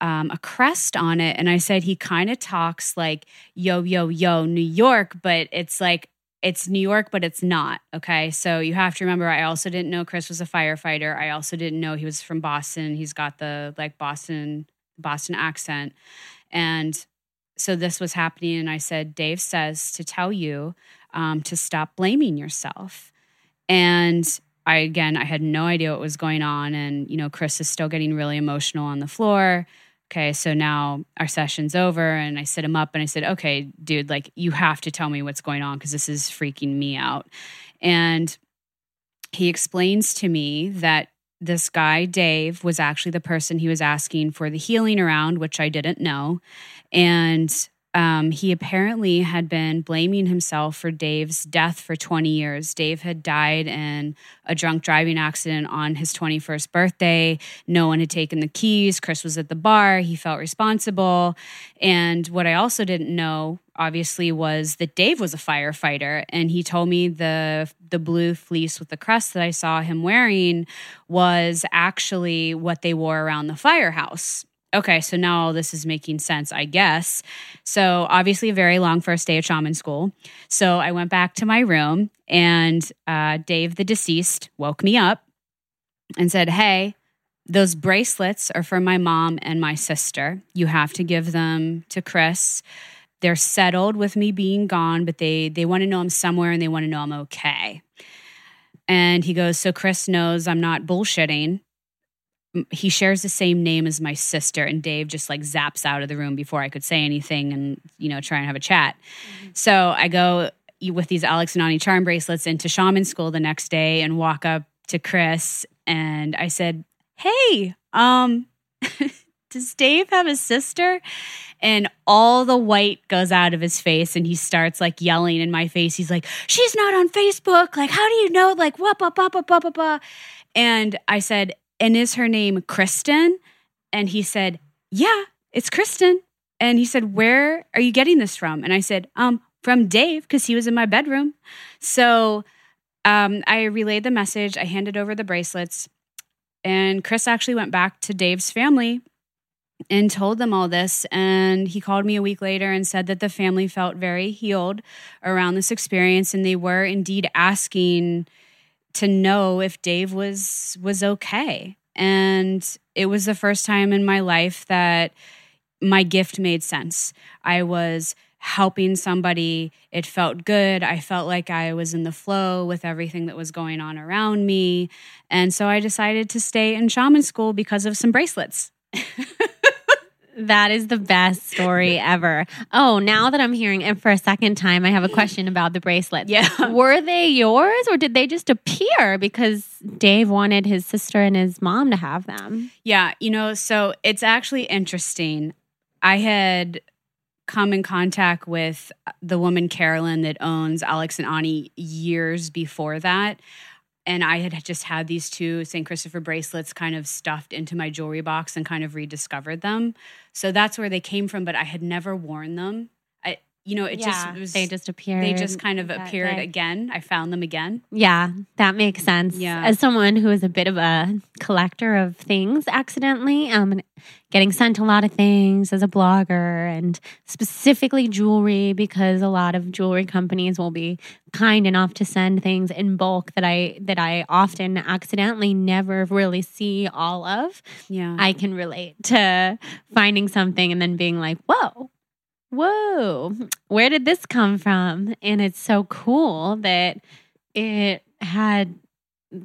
um, a crest on it. And I said he kind of talks like yo yo yo New York, but it's like it's New York, but it's not. Okay. So you have to remember, I also didn't know Chris was a firefighter. I also didn't know he was from Boston. He's got the like Boston, Boston accent. And so this was happening and i said dave says to tell you um, to stop blaming yourself. And i again i had no idea what was going on and you know chris is still getting really emotional on the floor. Okay so now our session's over and i sit him up and i said okay dude like you have to tell me what's going on because this is freaking me out. And he explains to me that this guy, Dave, was actually the person he was asking for the healing around, which I didn't know. And um, he apparently had been blaming himself for Dave's death for 20 years. Dave had died in a drunk driving accident on his 21st birthday. No one had taken the keys. Chris was at the bar. He felt responsible. And what I also didn't know, obviously, was that Dave was a firefighter. And he told me the, the blue fleece with the crest that I saw him wearing was actually what they wore around the firehouse. Okay, so now all this is making sense, I guess. So, obviously, a very long first day of shaman school. So, I went back to my room, and uh, Dave, the deceased, woke me up and said, Hey, those bracelets are for my mom and my sister. You have to give them to Chris. They're settled with me being gone, but they they want to know I'm somewhere and they want to know I'm okay. And he goes, So Chris knows I'm not bullshitting he shares the same name as my sister and dave just like zaps out of the room before i could say anything and you know try and have a chat. Mm-hmm. so i go with these alex and ani charm bracelets into shaman school the next day and walk up to chris and i said hey um [laughs] does dave have a sister? And all the white goes out of his face and he starts like yelling in my face. He's like she's not on facebook. Like how do you know? Like what blah, blah, blah, blah, blah, blah. and i said and is her name Kristen? And he said, Yeah, it's Kristen. And he said, Where are you getting this from? And I said, Um, from Dave, because he was in my bedroom. So um, I relayed the message. I handed over the bracelets. And Chris actually went back to Dave's family and told them all this. And he called me a week later and said that the family felt very healed around this experience. And they were indeed asking to know if Dave was was okay. And it was the first time in my life that my gift made sense. I was helping somebody. It felt good. I felt like I was in the flow with everything that was going on around me. And so I decided to stay in shaman school because of some bracelets. [laughs] That is the best story [laughs] ever. Oh, now that I'm hearing it for a second time, I have a question about the bracelets. Yeah. [laughs] Were they yours or did they just appear because Dave wanted his sister and his mom to have them? Yeah, you know, so it's actually interesting. I had come in contact with the woman Carolyn that owns Alex and Ani years before that. And I had just had these two St. Christopher bracelets kind of stuffed into my jewelry box and kind of rediscovered them. So that's where they came from, but I had never worn them. I, you know, it just was, they just appeared. they just kind of appeared day. again. I found them again. Yeah, that makes sense. Yeah. As someone who is a bit of a collector of things accidentally, um, getting sent a lot of things as a blogger and specifically jewelry because a lot of jewelry companies will be kind enough to send things in bulk that I that I often accidentally never really see all of. Yeah. I can relate to finding something and then being like, whoa, whoa, where did this come from? And it's so cool that it had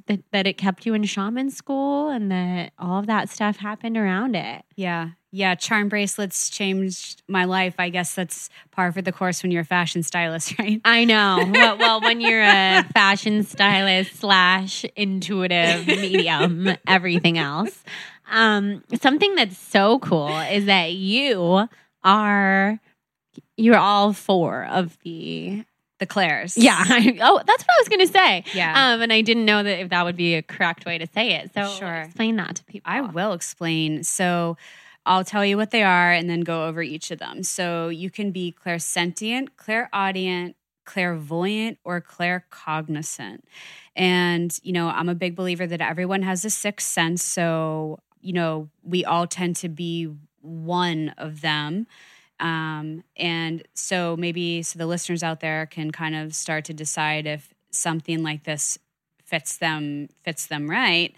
that, that it kept you in shaman school and that all of that stuff happened around it. Yeah. Yeah. Charm bracelets changed my life. I guess that's par for the course when you're a fashion stylist, [laughs] right? I know. well, well, when you're a fashion stylist slash intuitive medium, everything else. Um, something that's so cool is that you are you're all four of the The Claires. yeah. [laughs] oh, that's what I was gonna say. Yeah. Um, and I didn't know that if that would be a correct way to say it. So Sure. explain that to people. I will explain. So I'll tell you what they are and then go over each of them. So you can be clairsentient, clairaudient, clairvoyant, or claircognizant. And, you know, I'm a big believer that everyone has a sixth sense. So, you know, we all tend to be one of them. Um, and so maybe so the listeners out there can kind of start to decide if something like this fits them fits them right.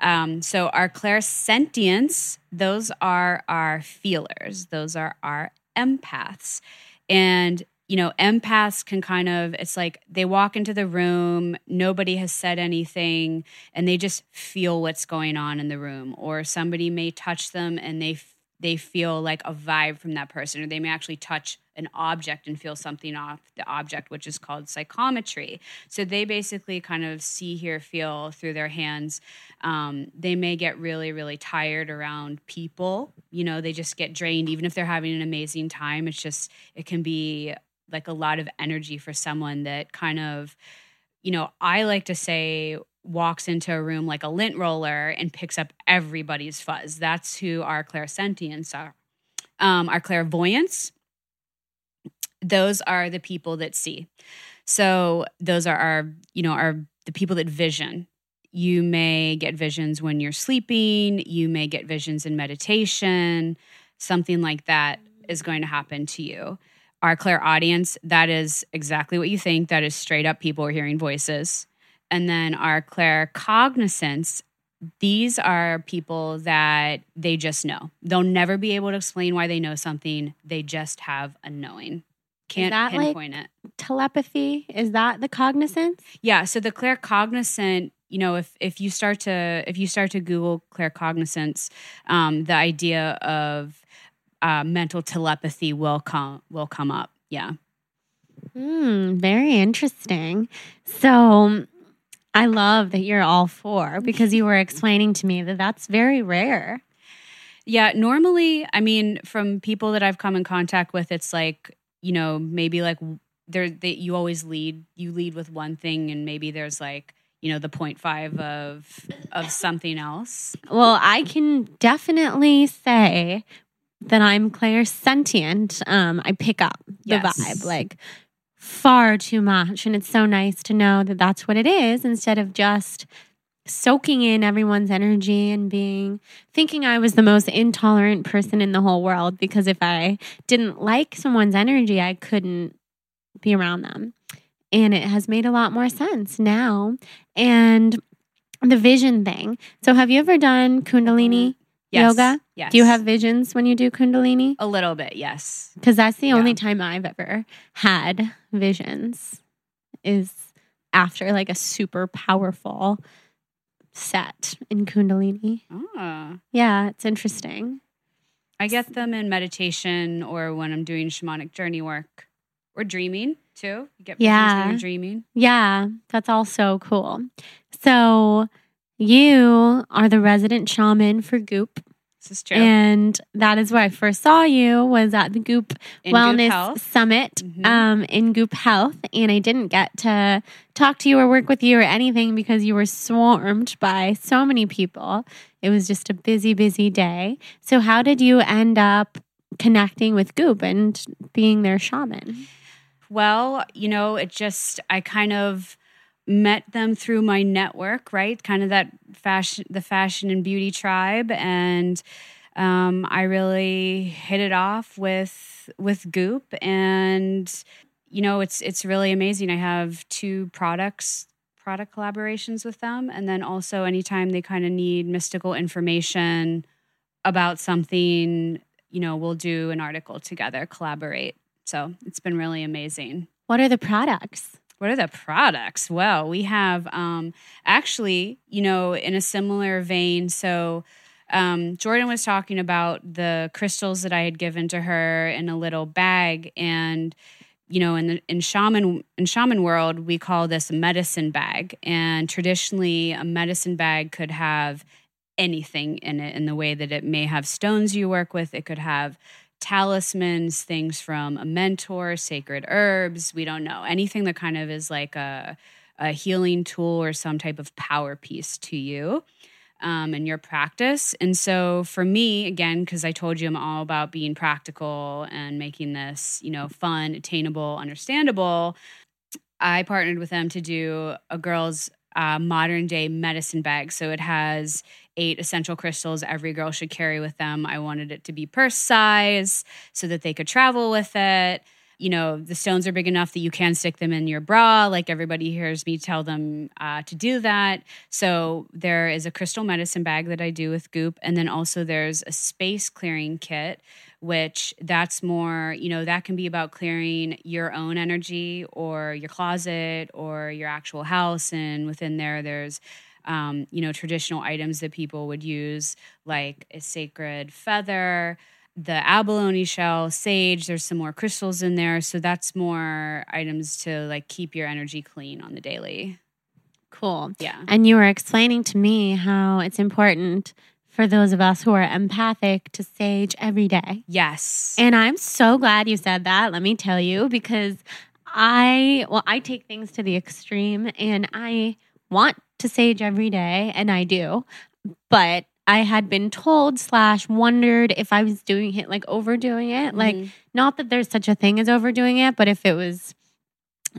Um, so our clairsentience, those are our feelers. Those are our empaths. And you know, empaths can kind of it's like they walk into the room, nobody has said anything, and they just feel what's going on in the room. Or somebody may touch them and they they feel like a vibe from that person, or they may actually touch an object and feel something off the object, which is called psychometry. So they basically kind of see, hear, feel through their hands. Um, they may get really, really tired around people. You know, they just get drained, even if they're having an amazing time. It's just, it can be like a lot of energy for someone that kind of, you know, I like to say, walks into a room like a lint roller and picks up everybody's fuzz. That's who our clairsentients are. Um, our clairvoyance, those are the people that see. So those are our, you know, our the people that vision. You may get visions when you're sleeping, you may get visions in meditation, something like that is going to happen to you. Our clairaudience, that is exactly what you think. That is straight up people are hearing voices. And then our claircognizance, these are people that they just know. They'll never be able to explain why they know something. They just have a knowing. Can't that like- pinpoint it. Telepathy is that the cognizance? Yeah. So the claircognizant, you know, if if you start to if you start to Google claircognizance, um, the idea of uh, mental telepathy will come will come up. Yeah. Hmm, very interesting. So I love that you're all four because you were explaining to me that that's very rare. Yeah, normally, I mean, from people that I've come in contact with, it's like you know maybe like there that you always lead you lead with one thing, and maybe there's like you know the point five of of something else. Well, I can definitely say that I'm clairsentient. Um, I pick up the Yes. vibe like far too much, and it's so nice to know that that's what it is instead of just soaking in everyone's energy and being thinking I was the most intolerant person in the whole world because if I didn't like someone's energy, I couldn't be around them. And it has made a lot more sense now. And the vision thing. So, have you ever done Kundalini Yes. yoga? Yes. Do you have visions when you do Kundalini? a little bit? Yes. Because that's the only time I've ever had visions, is after like a super powerful set in Kundalini. Oh. Yeah, it's interesting. I get them in meditation or when I'm doing shamanic journey work or dreaming too. You get Yeah. when you're dreaming. Yeah, that's all so cool. So you are the resident shaman for Goop. This is true. And that is where I first saw you was at the Goop In Wellness Health. Summit Mhm. um, in Goop Health. And I didn't get to talk to you or work with you or anything because you were swarmed by so many people. It was just a busy, busy day. So, how did you end up connecting with Goop and being their shaman? Well, you know, it just I kind of met them through my network, right? Kind of that fashion, the fashion and beauty tribe, and um, I really hit it off with with Goop, and you know, it's it's really amazing. I have two products product collaborations with them and then also anytime they kind of need mystical information about something you know we'll do an article together collaborate so it's been really amazing What are the products? What are the products? Well, we have um, actually, you know, in a similar vein. So, um, Jordan was talking about the crystals that I had given to her in a little bag, and you know, in the in shaman in shaman world, we call this a medicine bag. And traditionally, a medicine bag could have anything in it in the way that it may have stones you work with. It could have talismans, things from a mentor, sacred herbs. We don't know anything that kind of is like a, a healing tool or some type of power piece to you um, in your practice. And so for me, again, because I told you I'm all about being practical and making this, you know, fun, attainable, understandable. I partnered with them to do a girl's uh, modern day medicine bag. So it has eight essential crystals every girl should carry with them. I wanted it to be purse size so that they could travel with it. You know, the stones are big enough that you can stick them in your bra. Like everybody hears me tell them uh, to do that. So there is a crystal medicine bag that I do with Goop. And then also there's a space clearing kit, which that's more, you know, that can be about clearing your own energy or your closet or your actual house. And within there, there's um, you know, traditional items that people would use, like a sacred feather, the abalone shell, sage. There's some more crystals in there, so that's more items to like keep your energy clean on the daily. Cool. Yeah. And you were explaining to me how it's important for those of us who are empathic to sage every day. Yes. And I'm so glad you said that, let me tell you, because I, well, I take things to the extreme and I want to sage every day, and I do. But I had been told slash wondered if I was doing it like overdoing it. Like, Mhm. not that there's such a thing as overdoing it, but if it was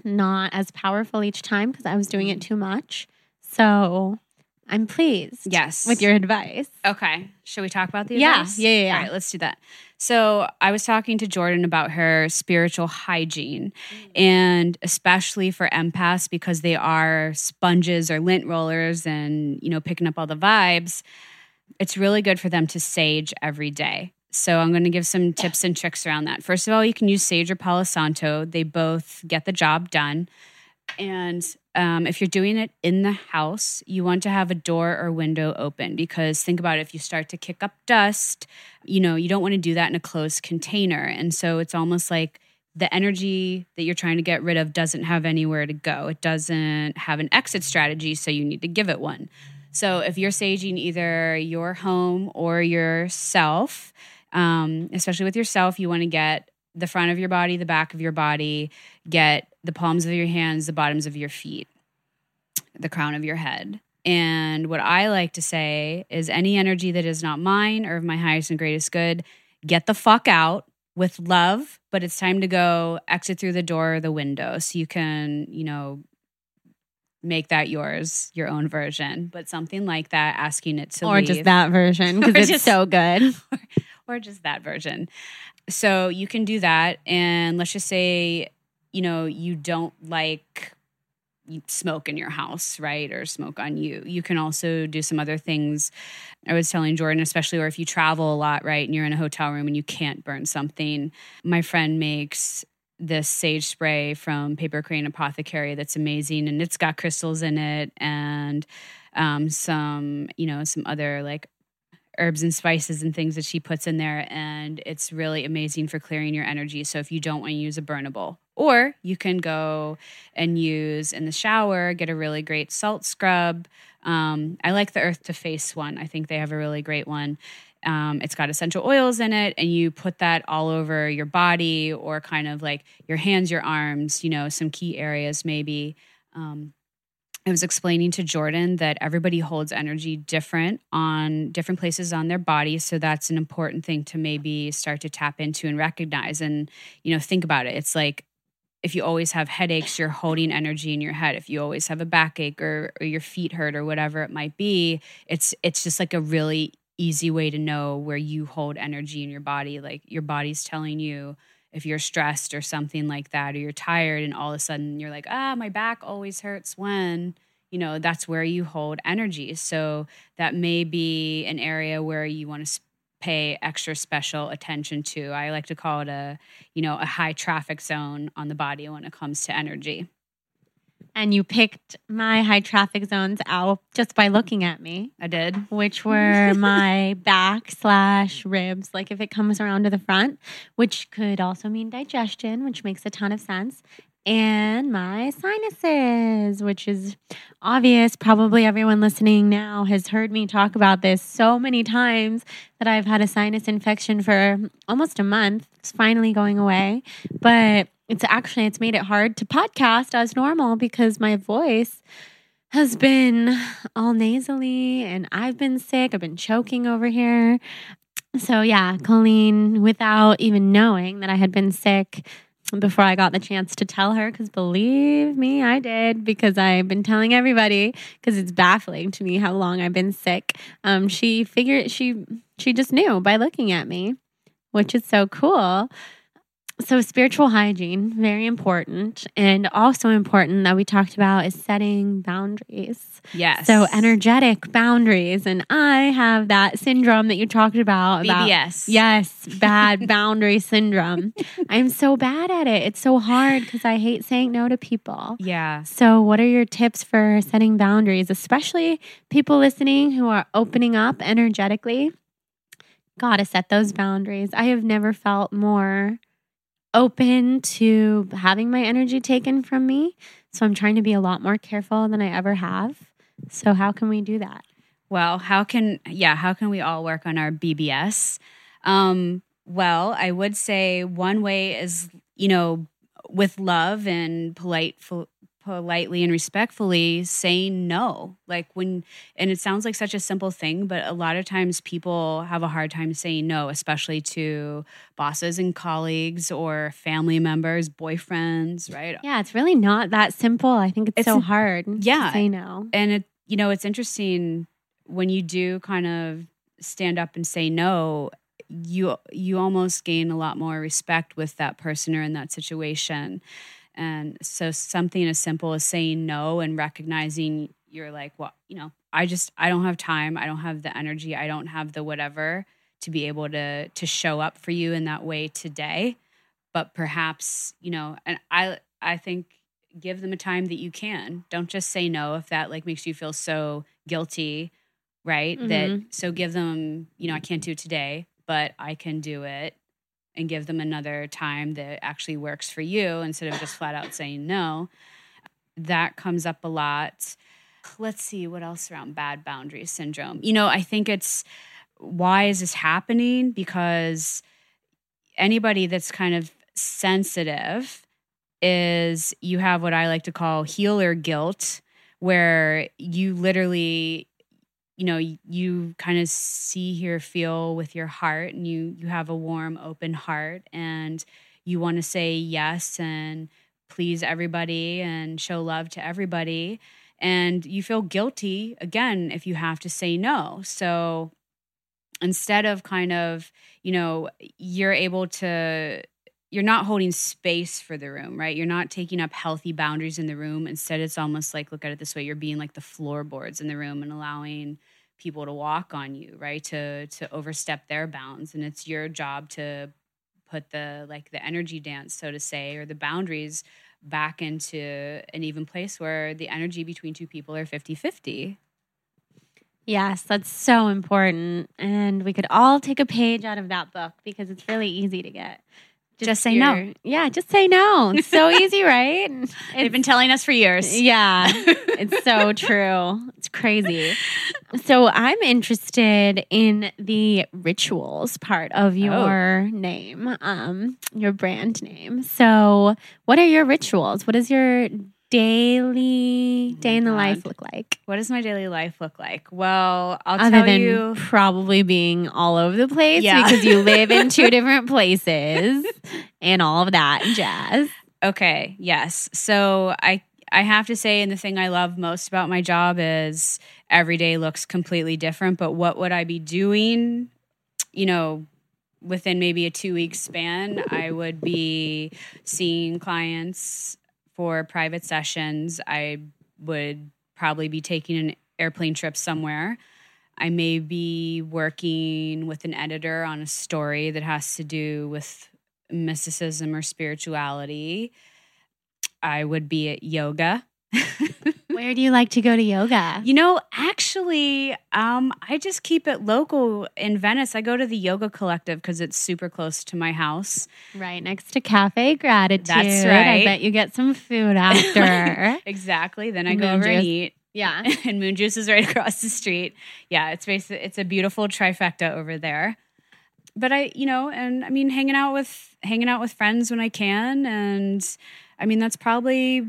not as powerful each time because I was doing it too much. So I'm pleased yes. with your advice. Okay. Should we talk about the Yeah, advice? yeah, yeah, yeah. All right, let's do that. So I was talking to Jordan about her spiritual hygiene, mm. and especially for empaths because they are sponges or lint rollers, and you know picking up all the vibes. It's really good for them to sage every day. So I'm going to give some tips and tricks around that. First of all, you can use sage or Palo Santo. They both get the job done. And um, if you're doing it in the house, you want to have a door or window open because think about it, if you start to kick up dust, you know, you don't want to do that in a closed container. And so it's almost like the energy that you're trying to get rid of doesn't have anywhere to go. It doesn't have an exit strategy, so you need to give it one. So if you're saging either your home or yourself, um, especially with yourself, you want to get the front of your body, the back of your body, get the palms of your hands, the bottoms of your feet, the crown of your head. And what I like to say is any energy that is not mine or of my highest and greatest good, get the fuck out with love, but it's time to go exit through the door or the window so you can, you know, make that yours, your own version. But something like that, asking it to leave. Or leave just that version because [laughs] it's just- so good. [laughs] or just that version. So you can do that. And let's just say, you know, you don't like smoke in your house, right? Or smoke on you. You can also do some other things. I was telling Jordan, especially, or if you travel a lot, right? And you're in a hotel room and you can't burn something. My friend makes this sage spray from Paper Crane Apothecary that's amazing and it's got crystals in it and um, some, you know, some other like herbs and spices and things that she puts in there. And it's really amazing for clearing your energy. So if you don't want to use a burnable, or you can go and use in the shower, get a really great salt scrub. Um, I like the Earth Tu Face one. I think they have a really great one. Um, it's got essential oils in it, and you put that all over your body or kind of like your hands, your arms, you know, some key areas maybe. Um, I was explaining to Jordan that everybody holds energy different on different places on their body. So that's an important thing to maybe start to tap into and recognize and, you know, think about it. It's like if you always have headaches, you're holding energy in your head. If you always have a backache or, or your feet hurt or whatever it might be, it's it's just like a really easy way to know where you hold energy in your body. Like your body's telling you if you're stressed or something like that, or you're tired, and all of a sudden you're like, ah, my back always hurts when, you know, that's where you hold energy. So that may be an area where you want to pay extra special attention to. I like to call it a, you know, a high traffic zone on the body when it comes to energy and you picked my high traffic zones out just by looking at me. I did. Which were [laughs] my back slash ribs, like if it comes around to the front, which could also mean digestion, which makes a ton of sense. And my sinuses, which is obvious. Probably everyone listening now has heard me talk about this so many times that I've had a sinus infection for almost a month. It's finally going away. But it's actually it's made it hard to podcast as normal because my voice has been all nasally and I've been sick. I've been choking over here. So yeah, Colleen, without even knowing that I had been sick before I got the chance to tell her, because believe me, I did, because I've been telling everybody, because it's baffling to me how long I've been sick. Um, she figured she she just knew by looking at me, which is so cool so spiritual hygiene very important. And also important that we talked about is setting boundaries. Yes. So energetic boundaries. And i have that syndrome that you talked about BBS. yes [laughs] bad boundary syndrome. I'm so bad at it. It's so hard because i hate saying no to people. Yeah. So what are your tips for setting boundaries especially people listening who are opening up energetically? Gotta set those boundaries. I have never felt more open to having my energy taken from me. So I'm trying to be a lot more careful than I ever have. So how can we do that? Well, how can yeah, how can we all work on our BBS? Um, well, I would say one way is, you know, with love and polite politely and respectfully saying no. Like when, and it sounds like such a simple thing, but a lot of times people have a hard time saying no, especially to bosses and colleagues or family members, boyfriends, right? Yeah, it's really not that simple. I think it's, it's so hard. Yeah. say no. And it, you know, it's interesting when you do kind of stand up and say no you you almost gain a lot more respect with that person or in that situation and so something as simple as saying no and recognizing you're like, well, you know, I just I don't have time, I don't have the energy, I don't have the whatever to be able to to show up for you in that way today. But perhaps, you know, and I I think give them a time that you can. Don't just say no if that like makes you feel so guilty, right? Mm-hmm. That so give them, you know, I can't do it today, but I can do it and give them another time that actually works for you instead of just flat out saying no. That comes up a lot. Let's see what else around bad boundary syndrome. You know, I think it's why is this happening? Because anybody that's kind of sensitive is you have what I like to call healer guilt, where you literally you know you kind of see here feel with your heart and you you have a warm open heart and you want to say yes and please everybody and show love to everybody and you feel guilty again if you have to say no. So instead of kind of you know you're able to you're not holding space for the room, right? You're not taking up healthy boundaries in the room. Instead, it's almost like look at it this way: you're being like the floorboards in the room and allowing people to walk on you, right? To to overstep their bounds, and it's your job to put the like the energy dance, so to say, or the boundaries back into an even place where the energy between two people are 50 50. Yes, that's so important. And we could all take a page out of that book because it's really easy to get. Just say no. Yeah, just say no. It's so [laughs] easy, right? They've been telling us for years. Yeah, [laughs] it's so true. It's crazy. So I'm interested in the rituals part of your name, um, your brand name. So, what are your rituals? What is your daily oh day in the life look like? What does my daily life look like? Well, I'll Other tell than you. probably being all over the place Yeah. because you live in two [laughs] different places and all of that jazz. Okay, yes. So I I have to say and the thing I love most about my job is every day looks completely different, but what would I be doing, you know, within maybe a 2 week span? I would be seeing clients for private sessions. I would probably be taking an airplane trip somewhere. I may be working with an editor on a story that has to do with mysticism or spirituality. I would be at yoga. [laughs] Where do you like to go to yoga? You know, actually, um, I just keep it local in Venice. I go to the yoga collective because it's super close to my house. Right next to Cafe Gratitude. That's right. I bet you get some food after. [laughs] Exactly. Then I go Moon over and eat. yeah. [laughs] and Moon Juice is right [laughs] across the street. Yeah, it's basically it's a beautiful trifecta over there. But I, you know, and I mean hanging out with hanging out with friends when I can and I mean that's probably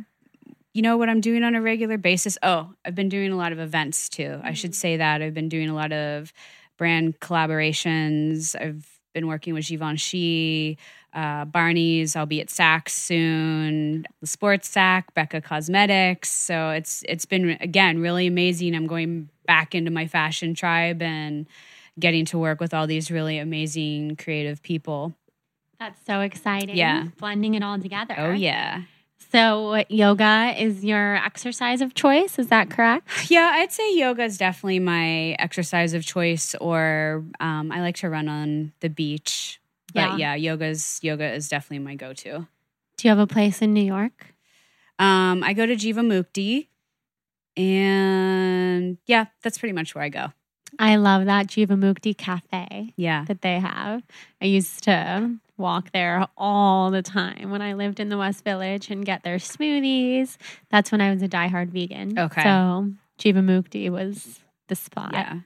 you know what I'm doing on a regular basis. Oh, I've been doing a lot of events too. I should say that. I've been doing a lot of brand collaborations. I've been working with Givenchy, uh, Barney's. I'll be at Saks soon. The Sports Sack, Becca Cosmetics. So it's it's been again really amazing. I'm going back into my fashion tribe and getting to work with all these really amazing creative people. That's so exciting. Yeah. Blending it all together. Oh yeah. So yoga is your exercise of choice, is that correct? Yeah, I'd say yoga is definitely my exercise of choice, or um, I like to run on the beach. But yeah, yoga's yoga is definitely my go-to. Do you have a place in New York? Um, I go to Jivamukti, and yeah, that's pretty much where I go. I love that Jivamukti cafe Yeah, that they have. I used to walk there all the time when I lived in the West Village and get their smoothies. That's when I was a diehard vegan. Okay. So Jivamukti was the spot. yeah.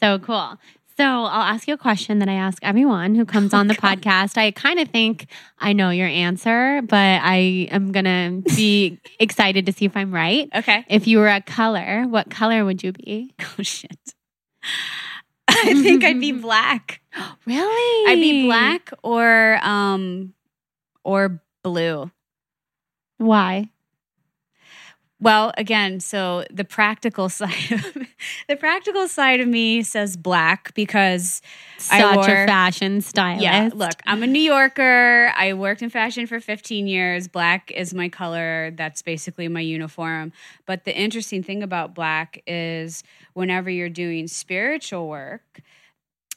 So cool. So I'll ask you a question that I ask everyone who comes on the [laughs] oh, podcast. I kind of think I know your answer, but I am going to be [laughs] excited to see if I'm right. Okay. If you were a color, what color would you be? Oh shit. [laughs] I think I'd be [laughs] black. Really? I'd be black or um or blue. Why? Well, again, so the practical [laughs] side of the practical side of me says black because Such I a wore- fashion stylist. yeah, look, I'm a New Yorker. I worked in fashion for 15 years. Black is my color. That's basically my uniform. But the interesting thing about black is whenever you're doing spiritual work,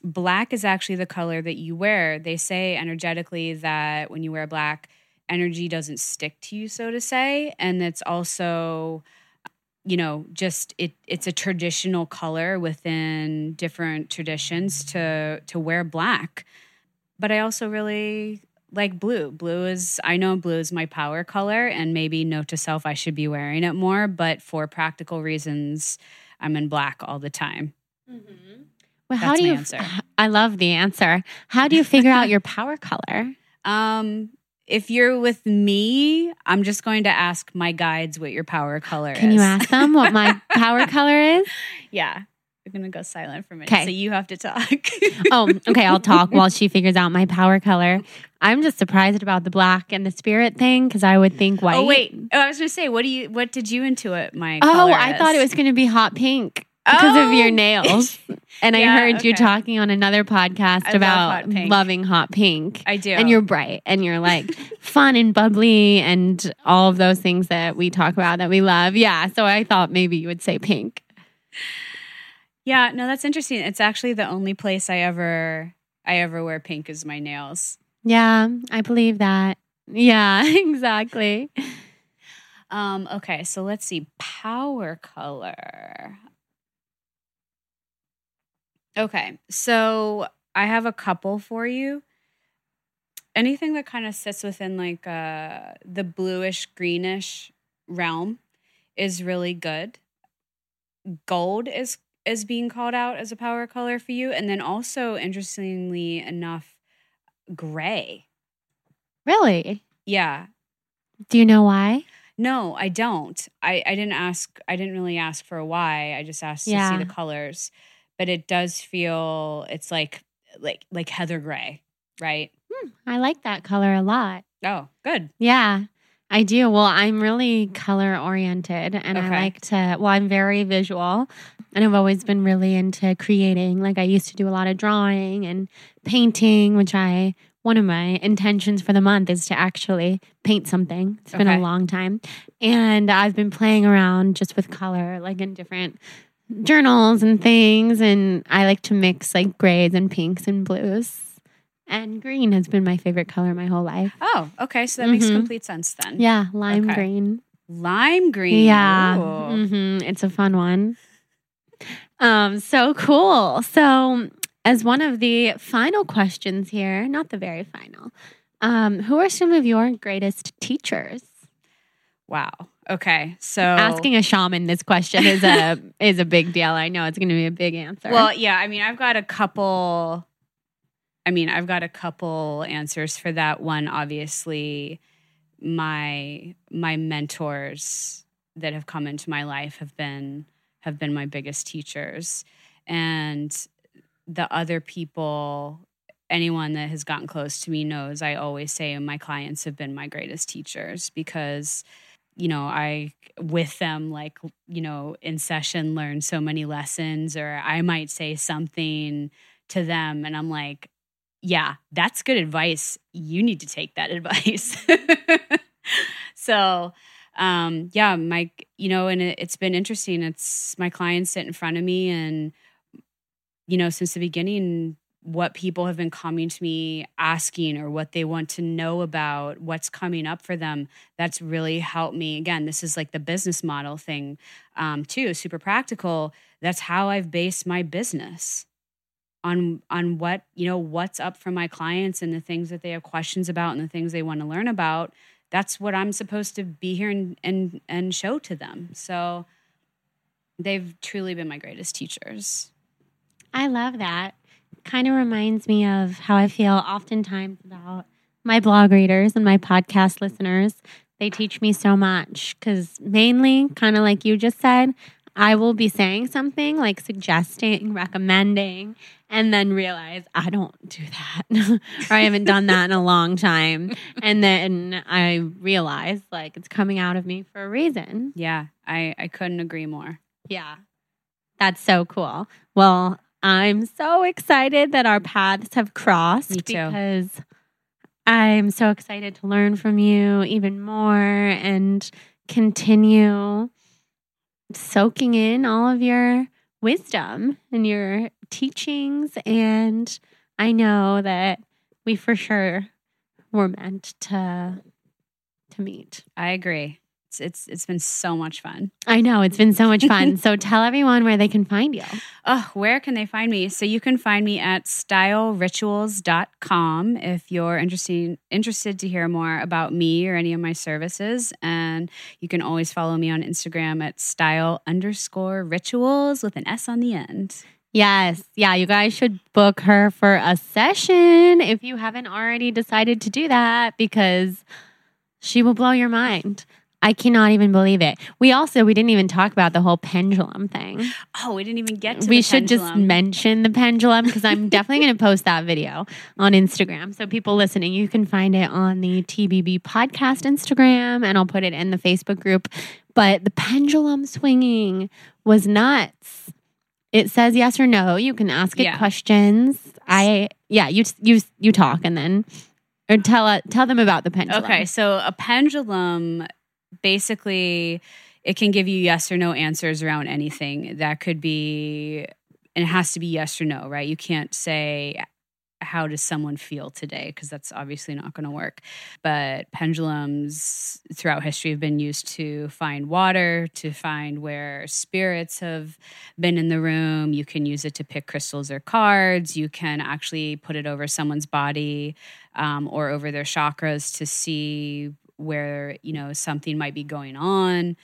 black is actually the color that you wear. They say energetically that when you wear black, energy doesn't stick to you, so to say. And it's also, you know, just it it's a traditional color within different traditions to to wear black. But I also really like blue. Blue is I know blue is my power color and maybe note to self I should be wearing it more, but for practical reasons, I'm in black all the time. Mm-hmm. Well, how do my you? answer. [laughs] I love the answer. How do you figure out your power color? [laughs] Um, if you're with me, I'm just going to ask my guides what your power color Can is. Can you ask them what my [laughs] power color is? Yeah. We're gonna go silent for a minute. So you have to talk. [laughs] Oh, okay. I'll talk while she figures out my power color. I'm just surprised about the black and the spirit thing because I would think oh, white. Oh wait. Oh, I was gonna say, what do you what did you intuit my Oh, I thought it was going to be hot pink because of your Oh. nails. [laughs] And I Yeah, heard you talking on another podcast I love about hot loving hot pink. I do. And you're bright and you're like [laughs] fun and bubbly and all of those things that we talk about that we love. Yeah. So I thought maybe you would say pink. Yeah, no, that's interesting. It's actually the only place I ever I ever wear pink is my nails. Yeah, I believe that. Yeah, [laughs] exactly. Um, okay, so let's see. Power color. Okay. So I have a couple for you. Anything that kind of sits within like uh the bluish greenish realm is really good. Gold is is being called out as a power color for you and then also interestingly enough gray. Really? Yeah. Do you know why? No, I don't. I, I didn't ask. I didn't really ask for a why. I just asked Yeah. to see the colors. But it does feel it's like like like heather gray, right? Hmm, I like that color a lot. Oh, good. Yeah, I do. Well, I'm really color oriented and I like to, well, I'm very visual and I've always been really into creating. Like, I used to do a lot of drawing and painting, which I, one of my intentions for the month is to actually paint something. It's been Okay. a long time. And I've been playing around just with color, like in different journals and things. And I like to mix like grays and pinks and blues. And green has been my favorite color my whole life. Oh, okay. So that makes Mhm. complete sense then. Yeah, lime Okay. green. Lime green. Yeah, Ooh. hmm it's a fun one. Um, so cool. So, as one of the final questions here, not the very final, um, who are some of your greatest teachers? Wow. Okay. So Asking a shaman this question is a [laughs] is a big deal. I know it's going to be a big answer. Well, yeah, I mean, I've got a couple. I mean, I've got a couple answers for that one. Obviously, my my mentors that have come into my life have been have been my biggest teachers, and the other people. Anyone that has gotten close to me knows I always say my clients have been my greatest teachers because you know, I with them like, you know, in session learn so many lessons or I might say something to them and I'm like, yeah, that's good advice. You need to take that [laughs] advice. so, um yeah, my you know, and it, it's been interesting. It's my clients sit in front of me and you know, since the beginning what people have been coming to me asking or what they want to know about what's coming up for them that's really helped me. Again this is like the business model thing um, too super practical. That's how i've based my business on on what you know what's up for my clients and the things that they have questions about and the things they want to learn about. That's what i'm supposed to be here and and, and show to them. So they've truly been my greatest teachers. I love that. Kind of reminds me of how I feel oftentimes about my blog readers and my podcast listeners. They teach me so much because, mainly, kind of like you just said, I will be saying something like suggesting, recommending, and then realize I don't do that [laughs] or I haven't done that in a long time. And then I realize like it's coming out of me for a reason. yeah i i couldn't agree more Yeah. That's so cool. Well, I'm so excited that our paths have crossed Me too. because I'm so excited to learn from you even more and continue soaking in all of your wisdom and your teachings. And I know that we for sure were meant to to meet. i agree it's it's, it's been so much fun I know it's been so much fun. so [laughs] tell everyone where they can find you. Oh, where can they find me? So you can find me at stylerituals.com if you're interested interested to hear more about me or any of my services. And you can always follow me on Instagram at style underscore rituals with an S on the end. Yes. Yeah. You guys should book her for a session if you haven't already decided to do that because she will blow your mind. I cannot even believe it. We also we didn't even talk about the whole pendulum thing. Oh, we didn't even get to We should just mention the pendulum because I'm definitely going to post that video on Instagram. So people listening, you can find it on the TBB podcast Instagram and I'll put it in the Facebook group. But the pendulum swinging was nuts. It says yes or no. You can ask it Yeah. questions. I yeah, you you you talk and then or tell uh, tell them about the pendulum. Okay, so a pendulum basically it can give you yes or no answers around anything. That could be and it has to be yes or no, right? You can't say how does someone feel today because that's obviously not going to work but pendulums throughout history have been used to find water to find where spirits have been in the room you can use it to pick crystals or cards you can actually put it over someone's body um, or over their chakras to see where you know something might be going on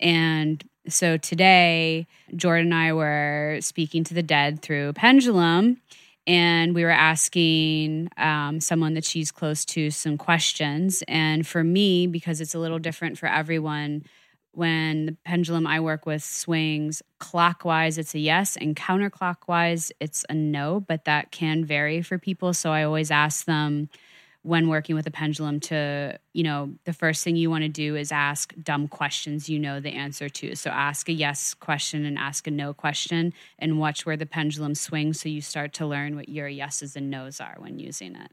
and so today jordan and i were speaking to the dead through pendulum and we were asking um, someone that she's close to some questions. And for me, because it's a little different for everyone, when the pendulum I work with swings clockwise, it's a yes, and counterclockwise, it's a no, but that can vary for people. So I always ask them, when working with a pendulum to, you know, the first thing you want to do is ask dumb questions you know the answer to. So ask a yes question and ask a no question and watch where the pendulum swings so you start to learn what your yeses and nos are when using it.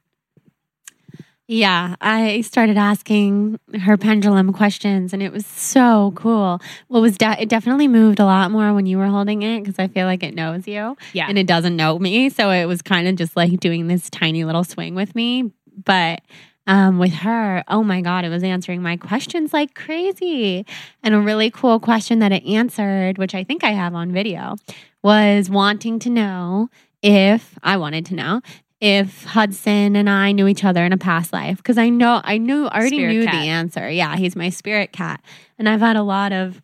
Yeah, I started asking her pendulum questions and it was so cool. Well, was de- it definitely moved a lot more when you were holding it because I feel like it knows you. Yeah. And it doesn't know me. So it was kind of just like doing this tiny little swing with me. But um, with her, oh my God, it was answering my questions like crazy. And a really cool question that it answered, which I think I have on video, was wanting to know if I wanted to know if Hudson and I knew each other in a past life. Because I know, I knew, I already Spirit knew cat. the answer. Yeah, he's my spirit cat. And I've had a lot of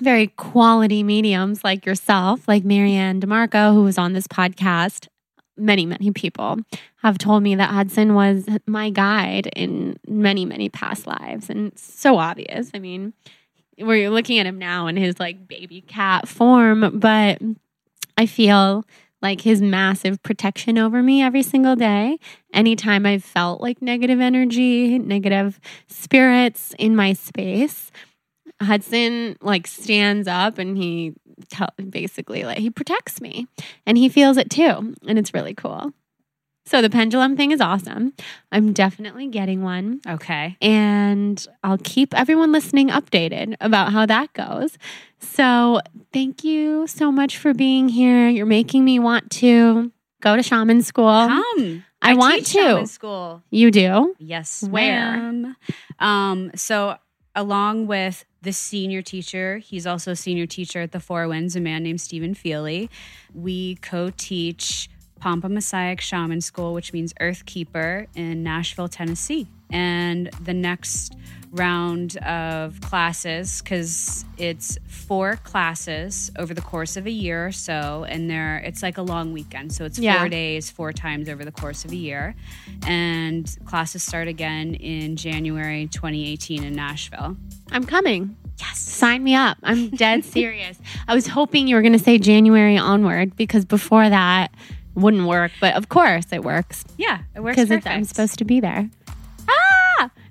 very quality mediums like yourself, like Marianne DeMarco, who was on this podcast. Many, many people have told me that Hudson was my guide in many, many past lives. And so obvious. I mean, we're looking at him now in his like baby cat form, but I feel like his massive protection over me every single day. Anytime I've felt like negative energy, negative spirits in my space, Hudson like stands up and he tell, basically like he protects me and he feels it too. And it's really cool. So the pendulum thing is awesome. I'm definitely getting one Okay. and I'll keep everyone listening updated about how that goes. So, thank you so much for being here. You're making me want to go to shaman school. Come. I want teach to. shaman school. You do? Yes, Where? Um, so along with the senior teacher, he's also a senior teacher at the Four Winds, a man named Stephen Feely. We co-teach Pampa Messiah Shaman School, which means Earth Keeper in Nashville, Tennessee. And the next round of classes, because it's four classes over the course of a year or so, and there it's like a long weekend. So it's Yeah. four days, four times over the course of a year. And classes start again in January 2018 in Nashville. I'm coming. Yes. Sign me up. I'm dead [laughs] serious. I was hoping you were going to say January onward because before that wouldn't work, but of course it works Yeah, it works because. I'm supposed to be there.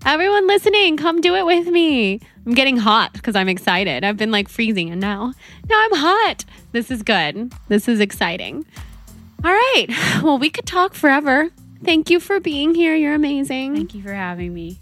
Everyone listening, come do it with me. I'm getting hot because I'm excited. I've been like freezing and now, now I'm hot. This is good. This is exciting. All right. Well, we could talk forever. Thank you for being here. You're amazing. Thank you for having me.